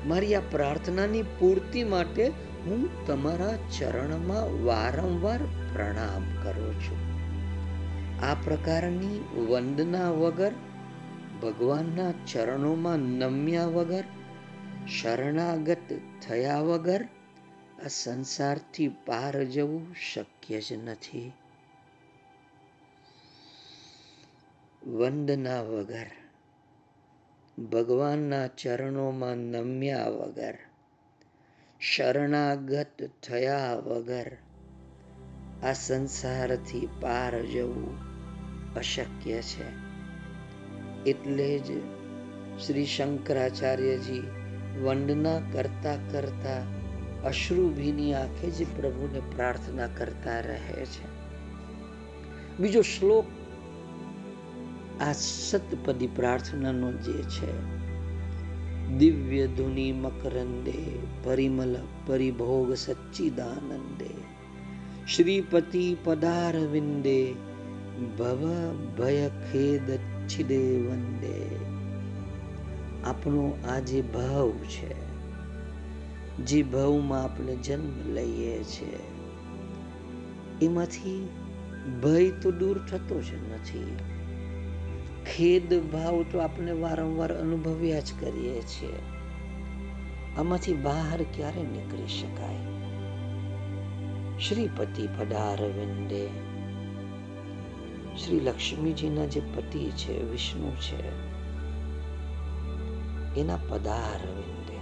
મારી આ પ્રાર્થનાની પૂર્તિ માટે હું તમારા ચરણમાં વારંવાર પ્રણામ કરું છું. આ પ્રકારની વંદના વગર, ભગવાનના ચરણોમાં નમ્યા વગર, શરણાગત થયા વગર આ સંસારથી પાર જવું શક્ય જ નથી. વંદના વગર, ભગવાનના ચરણોમાં નમ્યા વગર, શરણાગત થયા વગર આ સંસારથી પાર જવું અશક્ય છે. એટલે જ શ્રી શંકરાચાર્યજી વંદના કરતા કરતા અશ્રુભીની આંખે જ પ્રભુને પ્રાર્થના કરતા રહે છે. બીજો શ્લોક આ સતપદી પ્રાર્થનાનો જે છે, દિવ્ય ધુનિ મકરંદે, પરિમલ પરિભોગ સચ્ચિદાનંદે, શ્રીપતિ પદારવિંદે, ભવ ભય ખેદ છિદે વંદે. આપણો આ જે ભાવ છે, જે ભાવમાં આપણે જન્મ લઈએ છીએ એમાંથી ભય તો દૂર થતો જ નથી. ખેદ ભાવ તો આપણે વારંવાર અનુભવ્યા જ કરીએ છીએ. આમાંથી બહાર ક્યારે નીકળી શકાય? શ્રીપતિ પડાર વિંદે શ્રી લક્ષ્મીજીના જે પતિ છે, વિષ્ણુ છે, એના પદાર વિંદે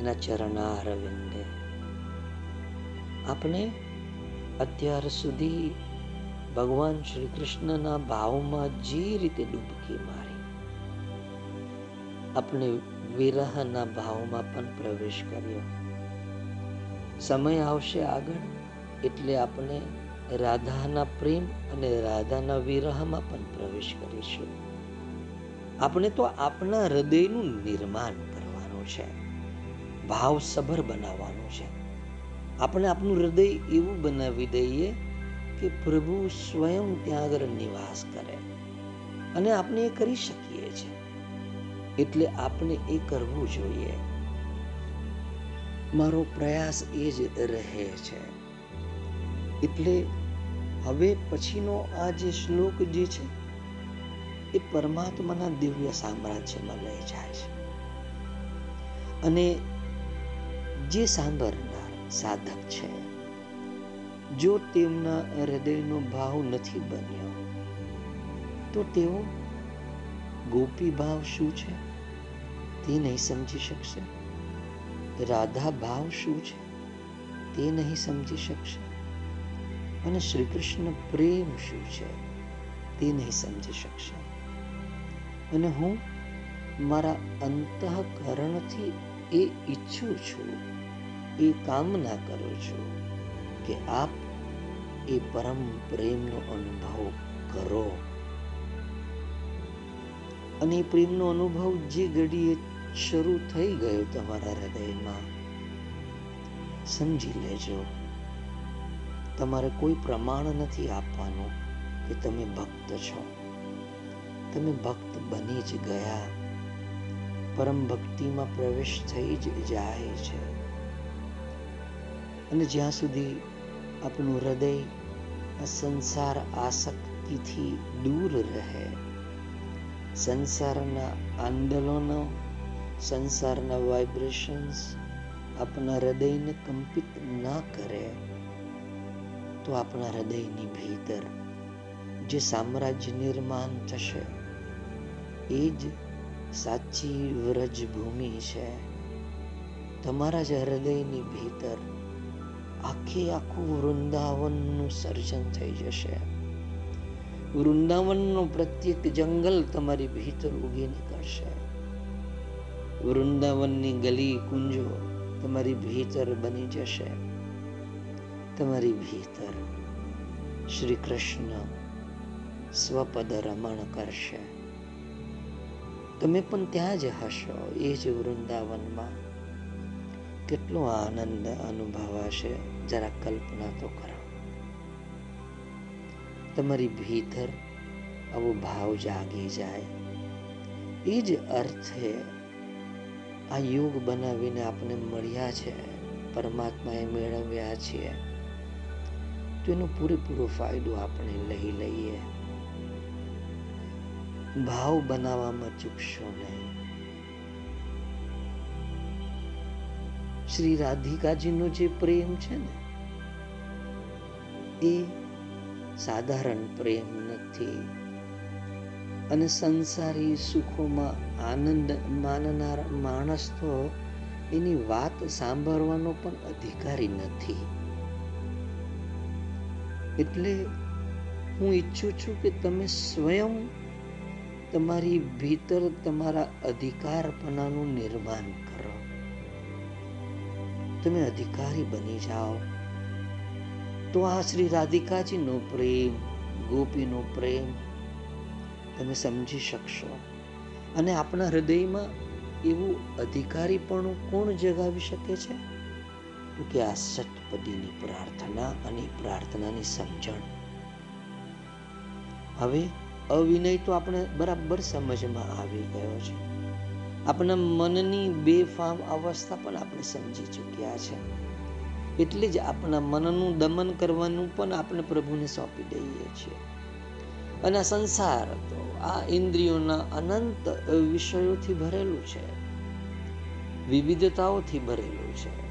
એના ચરણાર વિંદે આપણે અત્યાર સુધી ભગવાન શ્રી કૃષ્ણના ભાવમાં જે રીતે ડૂબકી મારી, આપણે વિરહના ભાવમાં પણ પ્રવેશ કર્યો. સમય આવશે આગળ, એટલે આપણે રાધાના પ્રેમ અને રાધાના વિરહમાં પણ પ્રવેશ કરીશું. આપણે તો આપણા હૃદયનું નિર્માણ કરવાનું છે, ભાવસભર બનાવવાનું છે. આપણે આપણું હૃદય એવું બનાવી દઈએ કે પ્રભુ સ્વયં ત્યાં આગળ નિવાસ કરે. અને આપણે એ કરી શકીએ છીએ. એટલે આપણે એ કરવું જોઈએ. મારો પ્રયાસ એ જ રહે છે. એટલે હવે પછીનો આ જે શ્લોક જે છે, એ પરમાત્માના દિવ્ય સામ્રાજ્યમાં લઈ જાય છે. અને જે સાંભળનાર સાધક છે જો તેમના હૃદયનો ભાવ નથી બન્યો, તો તેઓ ગોપી ભાવ શું છે? તે નહીં સમજી શકશે. રાધા ભાવ શું છે? તે નહીં સમજી શકશે. અને શ્રી કૃષ્ણ પ્રેમ શું છે? તે નહીં સમજી શકશે. અને હું મારા અંતઃકરણથી એ ઈચ્છું છું, એ કામના કરું છું. કે આપ એ પરમ પ્રેમનો અનુભવ કરો. અને પ્રેમનો અનુભવ જે ઘડીએ શરૂ થઈ ગયો તમારા હૃદયમાં, સમજી લેજો. તમારે કોઈ પ્રમાણ નથી આપવાનું કે તમે ભક્ત છો. તમે ભક્ત બની જ ગયા. પરમ ભક્તિમાં પ્રવેશ થઈ જ જાય છે. અને જ્યાં સુધી આપણું હૃદય આ સંસાર આસક્તિથી દૂર રહે. સંસારના આંદોલનો, સંસારના વાઇબ્રેશન્સ આપણા હૃદયને કંપિત ના કરે તો આપણા હૃદયની ભીતર જે સામ્રાજ્ય નિર્માણ થશે, એ જ સાચી વ્રજ ભૂમિ છે. તમારા જ હૃદયની ભીતર આખે આખું વૃંદાવનનું સર્જન થઈ જશે. વૃંદાવનનો પ્રત્યેક જંગલ તમારી ભીતર ઉગી નીકળશે વૃંદાવનની ગલી કુંજો તમારી ભીતર બની જશે. તમારી ભીતર શ્રી કૃષ્ણ સ્વપદ રમણ કરશે. તમે પણ ત્યાં જ હશો, એ જ વૃંદાવનમાં. કેટલો આનંદ અનુભવાશે જરા કલ્પના તો કરો. તમારી ભીતર આવો ભાવ જાગી જાય. એ જ અર્થે આ યુગ બનાવીને આપણે મળ્યા છે, પરમાત્માએ મેળવ્યા છીએ તો એનો પૂરેપૂરો ફાયદો આપણે લઈ લઈએ. ભાવ બનાવવામાં ચૂકશો નહીં. શ્રી રાધિકાજીનો જે પ્રેમ છે ને, એ સાધારણ પ્રેમ નથી. અને સંસારી સુખોમાં આનંદ માનનાર માણસ તો એની વાત સાંભળવાનો પણ અધિકારી નથી. એટલે હું ઈચ્છું છું કે તમે સ્વયં તમારી ભીતર તમારા અધિકારપણાનું નિર્માણ કરો. તમે અધિકારી બની જાઓ. તો આ શ્રી રાધિકાજીનો પ્રેમ, ગોપીનો પ્રેમ તમે સમજી શકશો. અને આપણા હૃદયમાં એવું અધિકારીપણું કોણ જગાવી શકે છે? તો કે આ સતપદીની પ્રાર્થના અને પ્રાર્થનાની સમજણ. હવે અવિનય તો આપણે બરાબર સમજમાં આવી ગયો છે. આપણા મનની બેફામ અવસ્થા પણ આપણે સમજી ચૂક્યા છે. એટલે જ આપણા મનનું દમન કરવાનું પણ આપણે પ્રભુને સોંપી દઈએ છીએ. અને સંસાર તો આ ઇન્દ્રિયોના અનંત વિષયોથી ભરેલું છે. વિવિધતાઓથી ભરેલું છે.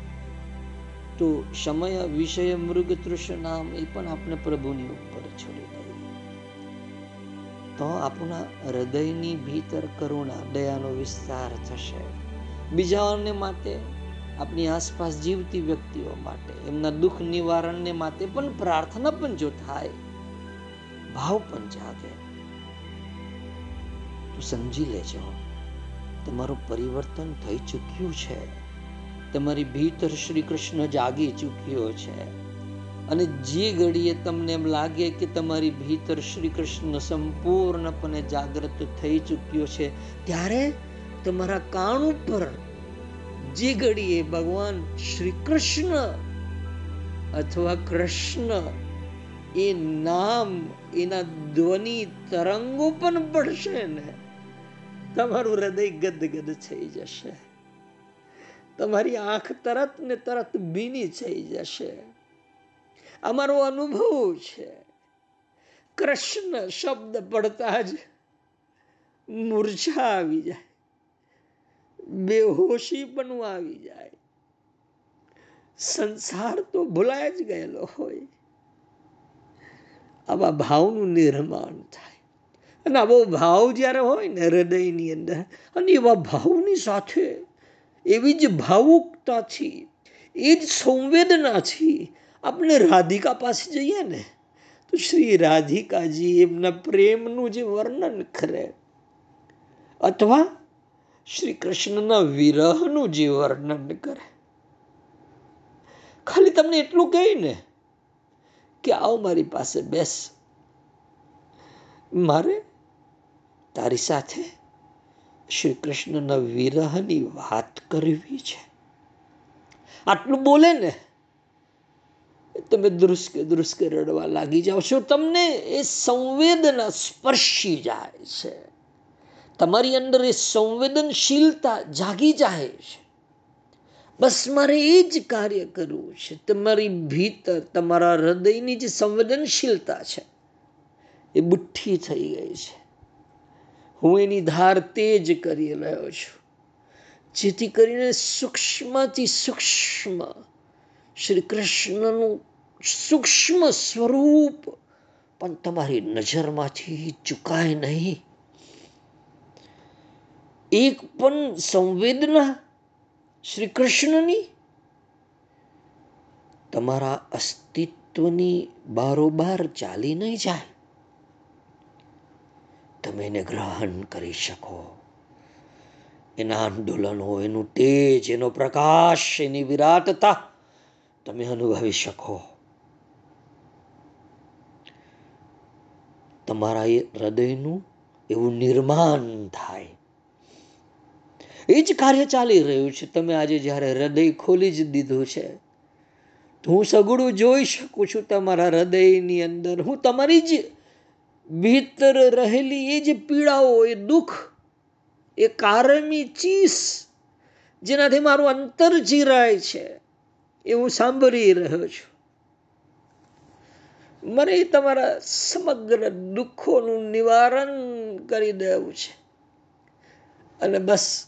તો સમય, વિષય મૃગ તૃષ્ણામ એ પણ આપણે પ્રભુની ઉપર છોડી તો આપણા હૃદયની ભીતર કરુણા, દયાનો વિસ્તાર થશે. બીજાઓને માટે આપણી આસપાસ જીવતી વ્યક્તિઓ માટે, એમના દુઃખ નિવારણને માટે પણ પ્રાર્થના પણ જો થાય, ભાવ પણ જાગે. તો સમજી લેજો, તમારું પરિવર્તન થઈ ચૂક્યું છે. તમારી ભીતર શ્રી કૃષ્ણ જાગી ચૂક્યો છે. અને જે ઘડીએ તમને એમ લાગે કે તમારી ભીતર શ્રી કૃષ્ણ સંપૂર્ણપણે જાગૃત થઈ ચૂક્યો છે, ત્યારે તમારા કાન ઉપર જે ઘડીએ ભગવાન શ્રી કૃષ્ણ અથવા કૃષ્ણ એ નામ, એના ધ્વનિ તરંગો પણ પડશે ને, તમારું હૃદય ગદગદ થઈ જશે. તમારી આંખ તરત ને તરત ભીની થઈ જશે. અમારો અનુભવ છે. કૃષ્ણ શબ્દ પડતા જ મૂર્છા આવી જાય. બેહોશી પણ આવી જાય. સંસાર તો ભૂલાય જ ગયેલો હોય. આવા ભાવનું નિર્માણ થાય. અને આવો ભાવ જ્યારે હોય ને હૃદયની અંદર, અને એવા ભાવની સાથે એવી જ ભાવુકતાથી, એ જ સંવેદનાથી આપણે રાધિકા પાસે જઈએ ને, તો શ્રી રાધિકાજી એમના પ્રેમનું જે વર્ણન કરે, અથવા શ્રી કૃષ્ણના વિરહનું જે વર્ણન કરે. ખાલી તમને એટલું કહે ને કે આવો મારી પાસે બેસ. મારે તારી સાથે શ્રી કૃષ્ણના વિરહની વાત કરવી છે. આટલું બોલે ને તમે દૃશ્કે દુરુસ્કે રડવા લાગી જાઓ છો, તમને એ સંવેદના સ્પર્શી જાય છે. તમારી અંદર એ સંવેદનશીલતા જાગી જાય છે. બસ મારે એ જ કાર્ય કરવું છે. તમારી ભીતર, તમારા હૃદયની જે સંવેદનશીલતા છે, એ બુઠ્ઠી થઈ ગઈ છે. હું એની ધાર તેજ કરી રહ્યો છું. જેથી કરીને સૂક્ષ્મથી સૂક્ષ્મ શ્રી કૃષ્ણનું સૂક્ષ્મ સ્વરૂપ. પણ તમારી નજરમાંથી ચુકાય નહીં. એક પણ સંવેદના શ્રી કૃષ્ણની તમારા અસ્તિત્વની બારોબાર ચાલી નહીં જાય. તમે એને ગ્રહણ કરી શકો. એના આંદોલનો, એનું તેજ, એનો પ્રકાશ, એની વિરાટતા તમે અનુભવી શકો. તમારા એ હૃદયનું એવું નિર્માણ થાય. એ જ કાર્ય ચાલી રહ્યું છે. તમે આજે જ્યારે હૃદય ખોલી જ દીધું છે હું સગડું જોઈ શકું છું તમારા હૃદયની અંદર. હું તમારી જ ભીતર રહેલી એ જે પીડાઓ, એ દુઃખ, એ કારમી ચીસ, જેનાથી મારું અંતર ચીરાય છે. એ હું સાંભળી રહ્યો છું. મને તમારા સમગ્ર દુઃખોનું નિવારણ કરી દેવું છે. અને બસ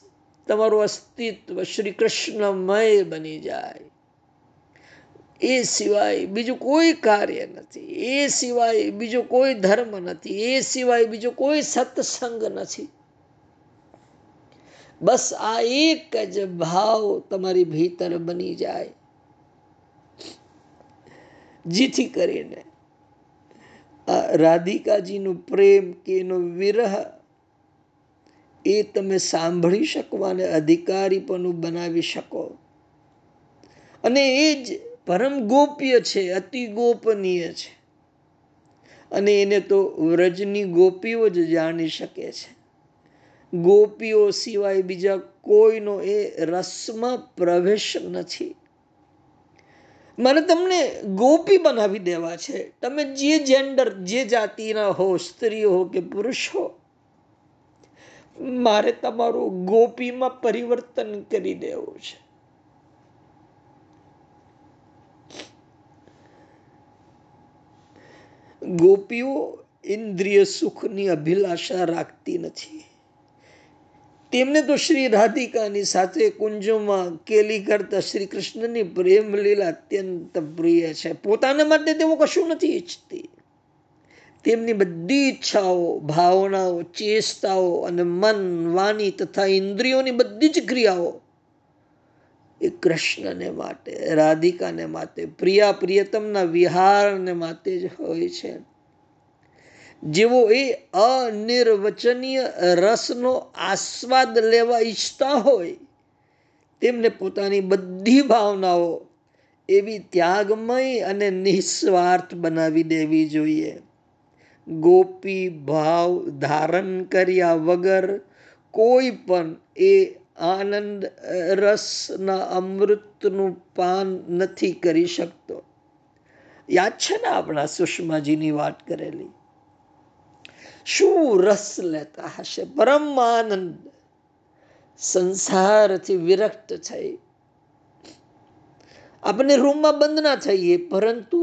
તમારું અસ્તિત્વ શ્રી કૃષ્ણમય બની જાય. એ સિવાય બીજું કોઈ કાર્ય નથી. એ સિવાય બીજો કોઈ ધર્મ નથી. એ સિવાય બીજો કોઈ સત્સંગ નથી. બસ આ એક જ ભાવ તમારી ભીતર બની જાય. જેથી કરીને આ રાધિકાજીનું પ્રેમ કે એનો વિરહ એ તમે સાંભળી શકો અને અધિકારીપણું બનાવી શકો. અને એ જ પરમ ગોપ્ય છે, અતિ ગોપનીય છે. અને એને તો વ્રજની ગોપીઓ જ જાણી શકે છે. ગોપીઓ સિવાય બીજા કોઈનો એ રસમાં પ્રવેશ નથી. મને તમને ગોપી બનાવી દેવા છે. તમે જે જેન્ડર જે જાતિના હો સ્ત્રી હો કે પુરુષ હો મારે તમારું ગોપીમાં પરિવર્તન કરી દેવું છે. ગોપીઓ ઇન્દ્રિય સુખની અભિલાષા રાખતી નથી. તેમને તો શ્રી રાધિકાની સાથે કુંજોમાં કેલી કરતા શ્રી કૃષ્ણની પ્રેમ લીલા અત્યંત પ્રિય છે. પોતાના માટે તેઓ કશું નથી ઈચ્છતી. તેમની બધી ઈચ્છાઓ, ભાવનાઓ, ચેષ્ટાઓ અને મન, વાણી તથા ઇન્દ્રિયોની બધી જ ક્રિયાઓ એ કૃષ્ણને માટે, રાધિકાને માટે, પ્રિયા પ્રિયતમના વિહારને માટે જ હોય છે. જેવો એ અનિર્વચનીય રસનો આસ્વાદ લેવા ઈચ્છતા હોય, તેમને પોતાની બધી ભાવનાઓ એવી ત્યાગમય અને નિસ્વાર્થ બનાવી દેવી જોઈએ. ગોપી ભાવ ધારણ કર્યા વગર કોઈ પણ એ આનંદ રસના અમૃતનું પાન નથી કરી શકતો. યાદ છે ને આપણા સુષ્માજીની વાત કરેલી? શું રસ લેતા હશે પરમ આનંદ સંસારથી વિરક્ત થઈ આપણે રૂમમાં બંધ ના થઈએ પરંતુ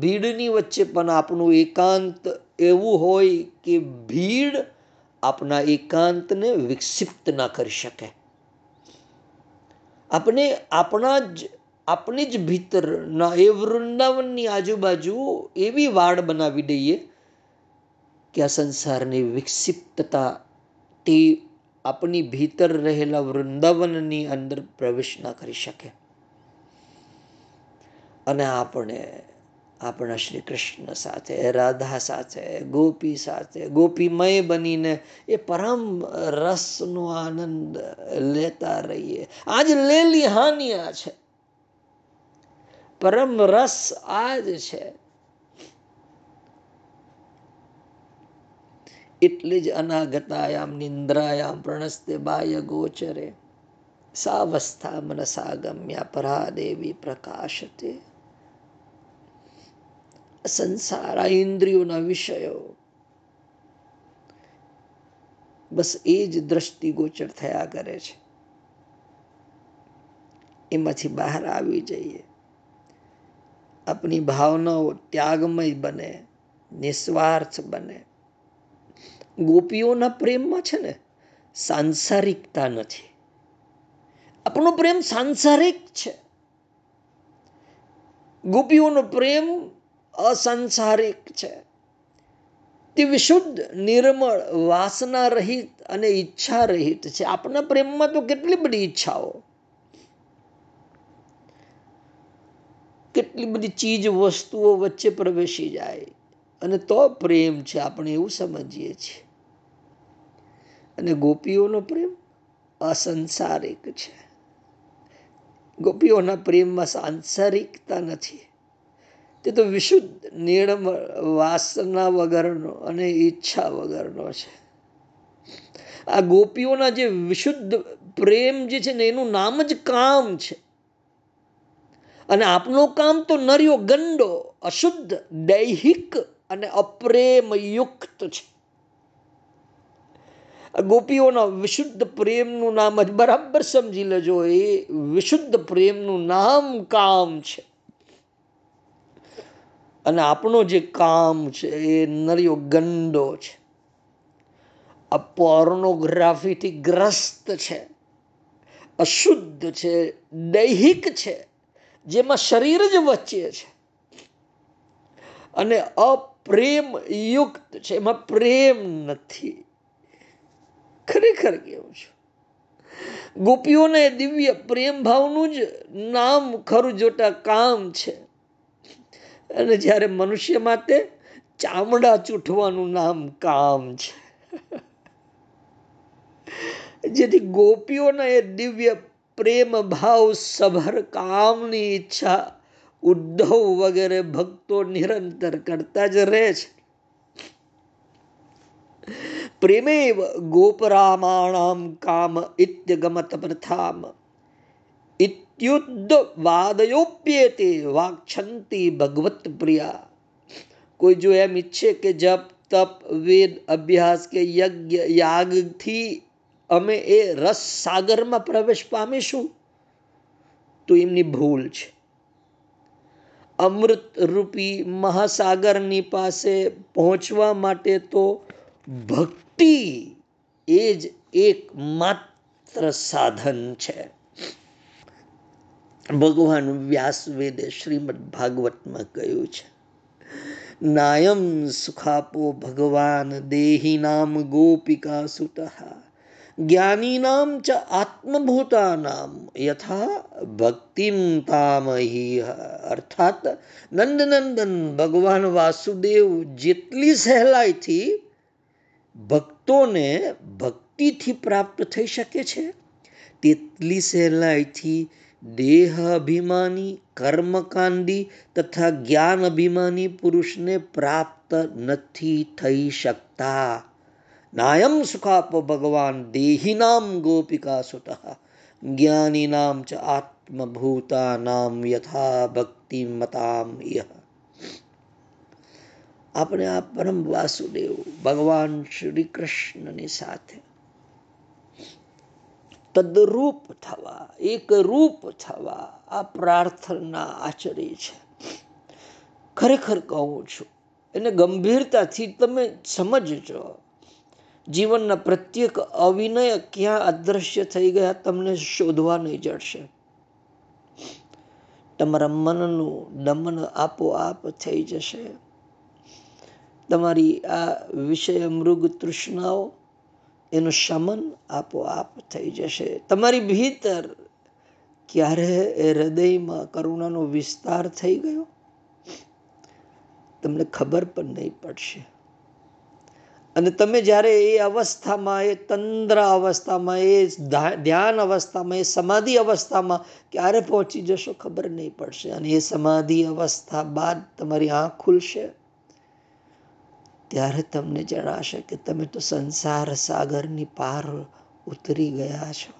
ભીડની વચ્ચે પણ આપણું એકાંત એવું હોય કે ભીડ આપણા એકાંતને વિક્ષિપ્ત ના કરી શકે આપણે આપણા જ આપણી જ ભીતરના એ વૃંદાવનની આજુબાજુ એવી વાડ બનાવી દઈએ કે આ સંસારની વિક્ષિપ્તતા તે આપણી ભીતર રહેલા વૃંદાવનની અંદર પ્રવેશ ના કરી શકે. અને આપણે આપણા શ્રી કૃષ્ણ સાથે, રાધા સાથે, ગોપી સાથે, ગોપીમય બનીને એ પરમ રસનો આનંદ લેતા રહીએ. આજ લેલી હાનિયા છે. પરમ રસ આજ છે. એટલે જ અનાગતાયામ, નિંદ્રાયામ, પ્રણસ્તે બાહ્ય ગોચરે. સાવસ્થા મનસા ગમ્યા પરાદેવી પ્રકાશતે. સંસાર આ ઇન્દ્રિયોના વિષયો. બસ એ જ દ્રષ્ટિગોચર થયા કરે છે. એમાંથી બહાર આવી જઈએ. આપણી ભાવનાઓ ત્યાગમય બને, નિસ્વાર્થ બને. ગોપીઓના પ્રેમમાં છે ને સાંસારિકતા નથી. આપણો પ્રેમ સાંસારિક છે. ગોપીઓનો પ્રેમ અસંસારિક છે. તે વિશુદ્ધ, નિર્મળ વાસના રહિત અને ઈચ્છા રહિત છે. આપણા પ્રેમમાં તો કેટલી બધી ઈચ્છાઓ. કેટલી બધી ચીજ વસ્તુઓ વચ્ચે પ્રવેશી જાય. અને તો પ્રેમ છે, આપણે એવું સમજીએ છીએ. અને ગોપીઓનો પ્રેમ અસંસારિક છે. ગોપીઓના પ્રેમમાં સાંસારિકતા નથી. તે તો વિશુદ્ધ નિર્મળ વાસના વગરનો અને ઈચ્છા વગરનો છે. આ ગોપીઓના જે વિશુદ્ધ પ્રેમ જે છે ને, એનું નામ જ કામ છે. અને આપનું કામ તો નર્યો ગંડો, અશુદ્ધ, દૈહિક અને અપ્રેમયુક્ત છે. ગોપીઓના વિશુદ્ધ પ્રેમનું નામ જ બરાબર સમજી લેજો, એ વિશુદ્ધ પ્રેમનું નામ કામ છે. અને આપણો જે કામ છે એ નર્યો ગંડો છે. આ પોર્નોગ્રાફીથી ગ્રસ્ત છે, અશુદ્ધ છે, દૈહિક છે, જેમાં શરીર જ વચ્ચે છે. અને અપ્રેમયુક્ત છે, એમાં પ્રેમ નથી. ખરેખર કેવું છું? ગોપીઓને દિવ્ય પ્રેમ ભાવનું જ નામ ખરું જોટા કામ છે. અને જ્યારે મનુષ્ય માટે ચામડા ચૂંટવાનું નામ કામ છે. જેથી ગોપીઓના એ દિવ્ય પ્રેમ ભાવ સભર કામની ઈચ્છા ઉદ્ધવ વગેરે ભક્તો નિરંતર કરતા જ રહે છે. પ્રેમેવ ગોપરામાણામ કામ ઇત્યગમત પ્રથામ ઇત્યુદ્ધ વાદયોપ્યેતે વાક્ષંતી ભગવત પ્રિયા કોઈ જો એમ ઈચ્છે કે જપ તપ વેદ અભ્યાસ કે યજ્ઞ યાગથી અમે એ રસ સાગરમાં પ્રવેશ પામીશું તો એમની ભૂલ છે અમૃત રૂપી મહાસાગરની પાસે પહોંચવા માટે તો ભક્તિ એ જ એક માત્ર સાધન છે. ભગવાન વ્યાસવેદે શ્રીમદ ભાગવતમાં કહ્યું છે, નાયમ સુખાપો ભગવાન દેહી નામ ગોપિકા સુત જ્ઞાનીનામ ચ આત્મભૂતાનામ યથા ભક્તિમ તામહી અર્થાત નંદનંદન ભગવાન વાસુદેવ જેટલી સહેલાઈથી ભક્તોને ભક્તિથી પ્રાપ્ત થઈ શકે છે. તેટલી સહેલાઈથી દેહ અભિમાની કર્મકાંડી તથા જ્ઞાન અભિમાની પુરુષને પ્રાપ્ત નથી થઈ શકતા. નાયમ સુખાપ ભગવાન દેહિનામ ગોપિકા સુત. જ્ઞાનીનામ ચ આત્મભૂતાનામ યથા ભક્તિ મતામ યહ આપણે આ પરમ વાસુદેવ ભગવાન શ્રી કૃષ્ણની સાથે તદરૂપ થવા એક રૂપ થવા આ પ્રાર્થના આચરી છે. ખરેખર કહું છું, એને ગંભીરતાથી તમે સમજજો. જીવનના પ્રત્યેક અવિનય ક્યાં અદ્રશ્ય થઈ ગયા તમને શોધવા નહીં જડશે. તમારા મનનું દમન આપોઆપ થઈ જશે. તમારી આ વિષય મૃગ તૃષ્ણાઓ, એનું શમન આપોઆપ થઈ જશે. તમારી ભીતર ક્યારે એ હૃદયમાં કરુણાનો વિસ્તાર થઈ ગયો? તમને ખબર પણ નહીં પડશે. અને તમે જ્યારે એ અવસ્થામાં, એ તંદ્ર અવસ્થામાં, એ ધ્યાન અવસ્થામાં, એ સમાધિ અવસ્થામાં ક્યારે પહોંચી જશો ખબર નહીં પડશે. અને એ સમાધિ અવસ્થા બાદ તમારી આંખ ખુલશે. ત્યારે તમને જણાશે કે તમે તો સંસાર સાગરની પાર ઉતરી ગયા છો.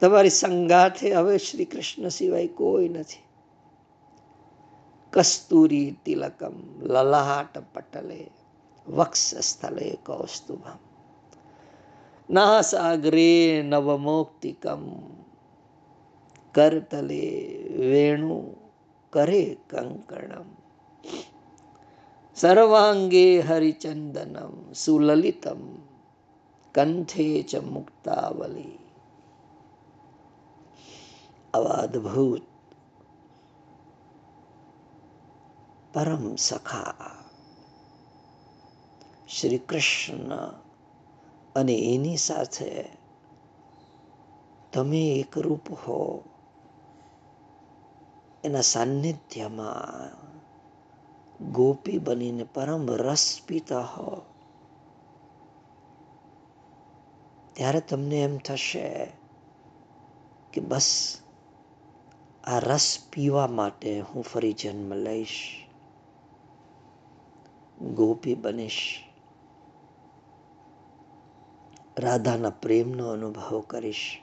તમારી સંગાથે હવે શ્રી કૃષ્ણ સિવાય કોઈ નથી. કસ્તુરી તિલકમ લલાટ પટલે વક્ષ વક્ષસ્થલે કૌસ્તુભમ. નાસાગ્રે નવમોક્તિકમ. કરતલે વેણુ કરે કંકણમ. સર્વાંગે હરિચંદનમ સુલલિતમ કંઠે ચ મુક્તાવલી આવા અદભુત પરમ સખા શ્રી કૃષ્ણ અને એની સાથે તમે એકરૂપ હો, એના સાનિધ્યમાં ગોપી બનીને પરમ રસ પીતા હો ત્યારે તમને એમ થશે કે બસ આ રસ પીવા માટે હું ફરી જન્મ લઈશ, ગોપી બનીશ. રાધાના પ્રેમનો અનુભવ કરીશ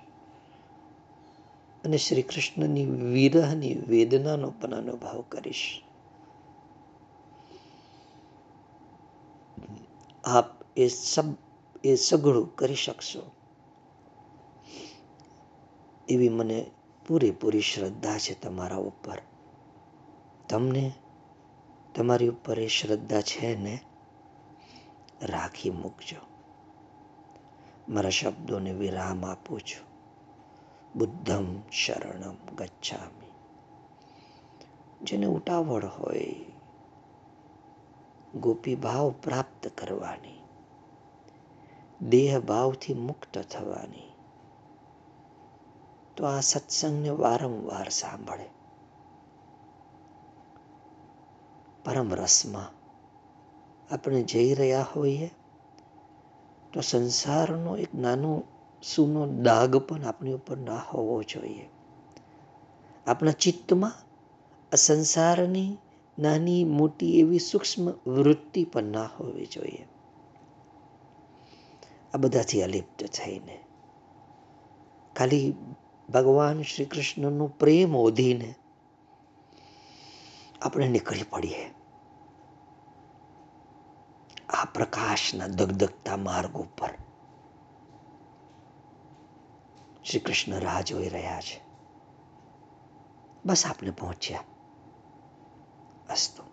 અને શ્રી કૃષ્ણની વિરહની વેદનાનો પણ અનુભવ કરીશ. આપ એ સબ, એ સઘળું કરી શકશો. એવી મને પૂરેપૂરી શ્રદ્ધા છે તમારા ઉપર. તમને તમારી ઉપર એ શ્રદ્ધા છે ને રાખી મૂકજો. મારા શબ્દોને વિરામ આપું છું. બુદ્ધમ શરણમ ગચ્છામી. જેને ઉતાવળ હોય ગોપી ભાવ પ્રાપ્ત કરવાની દેહ ભાવથી મુક્ત થવાની. તો આ સત્સંગને વારંવાર સાંભળે. પરમ રસમાં આપણે જઈ રહ્યા હોઈએ, તો સંસારનો એક નાનો સૂનો દાગ પણ આપણી ઉપર ના હોવો જોઈએ. આપણા ચિત્તમાં આ સંસારની નાની મોટી એવી સૂક્ષ્મ વૃત્તિ પણ ના હોવી જોઈએ. આ બધાથી અલિપ્ત થઈને ખાલી ભગવાન શ્રી કૃષ્ણનો પ્રેમ ઓધીને આપણે નીકળી પડીએ. આ પ્રકાશના દગદગતા માર્ગ ઉપર શ્રી કૃષ્ણ રાહ જોઈ રહ્યા છે. બસ આપણે પહોંચ્યા. Astu.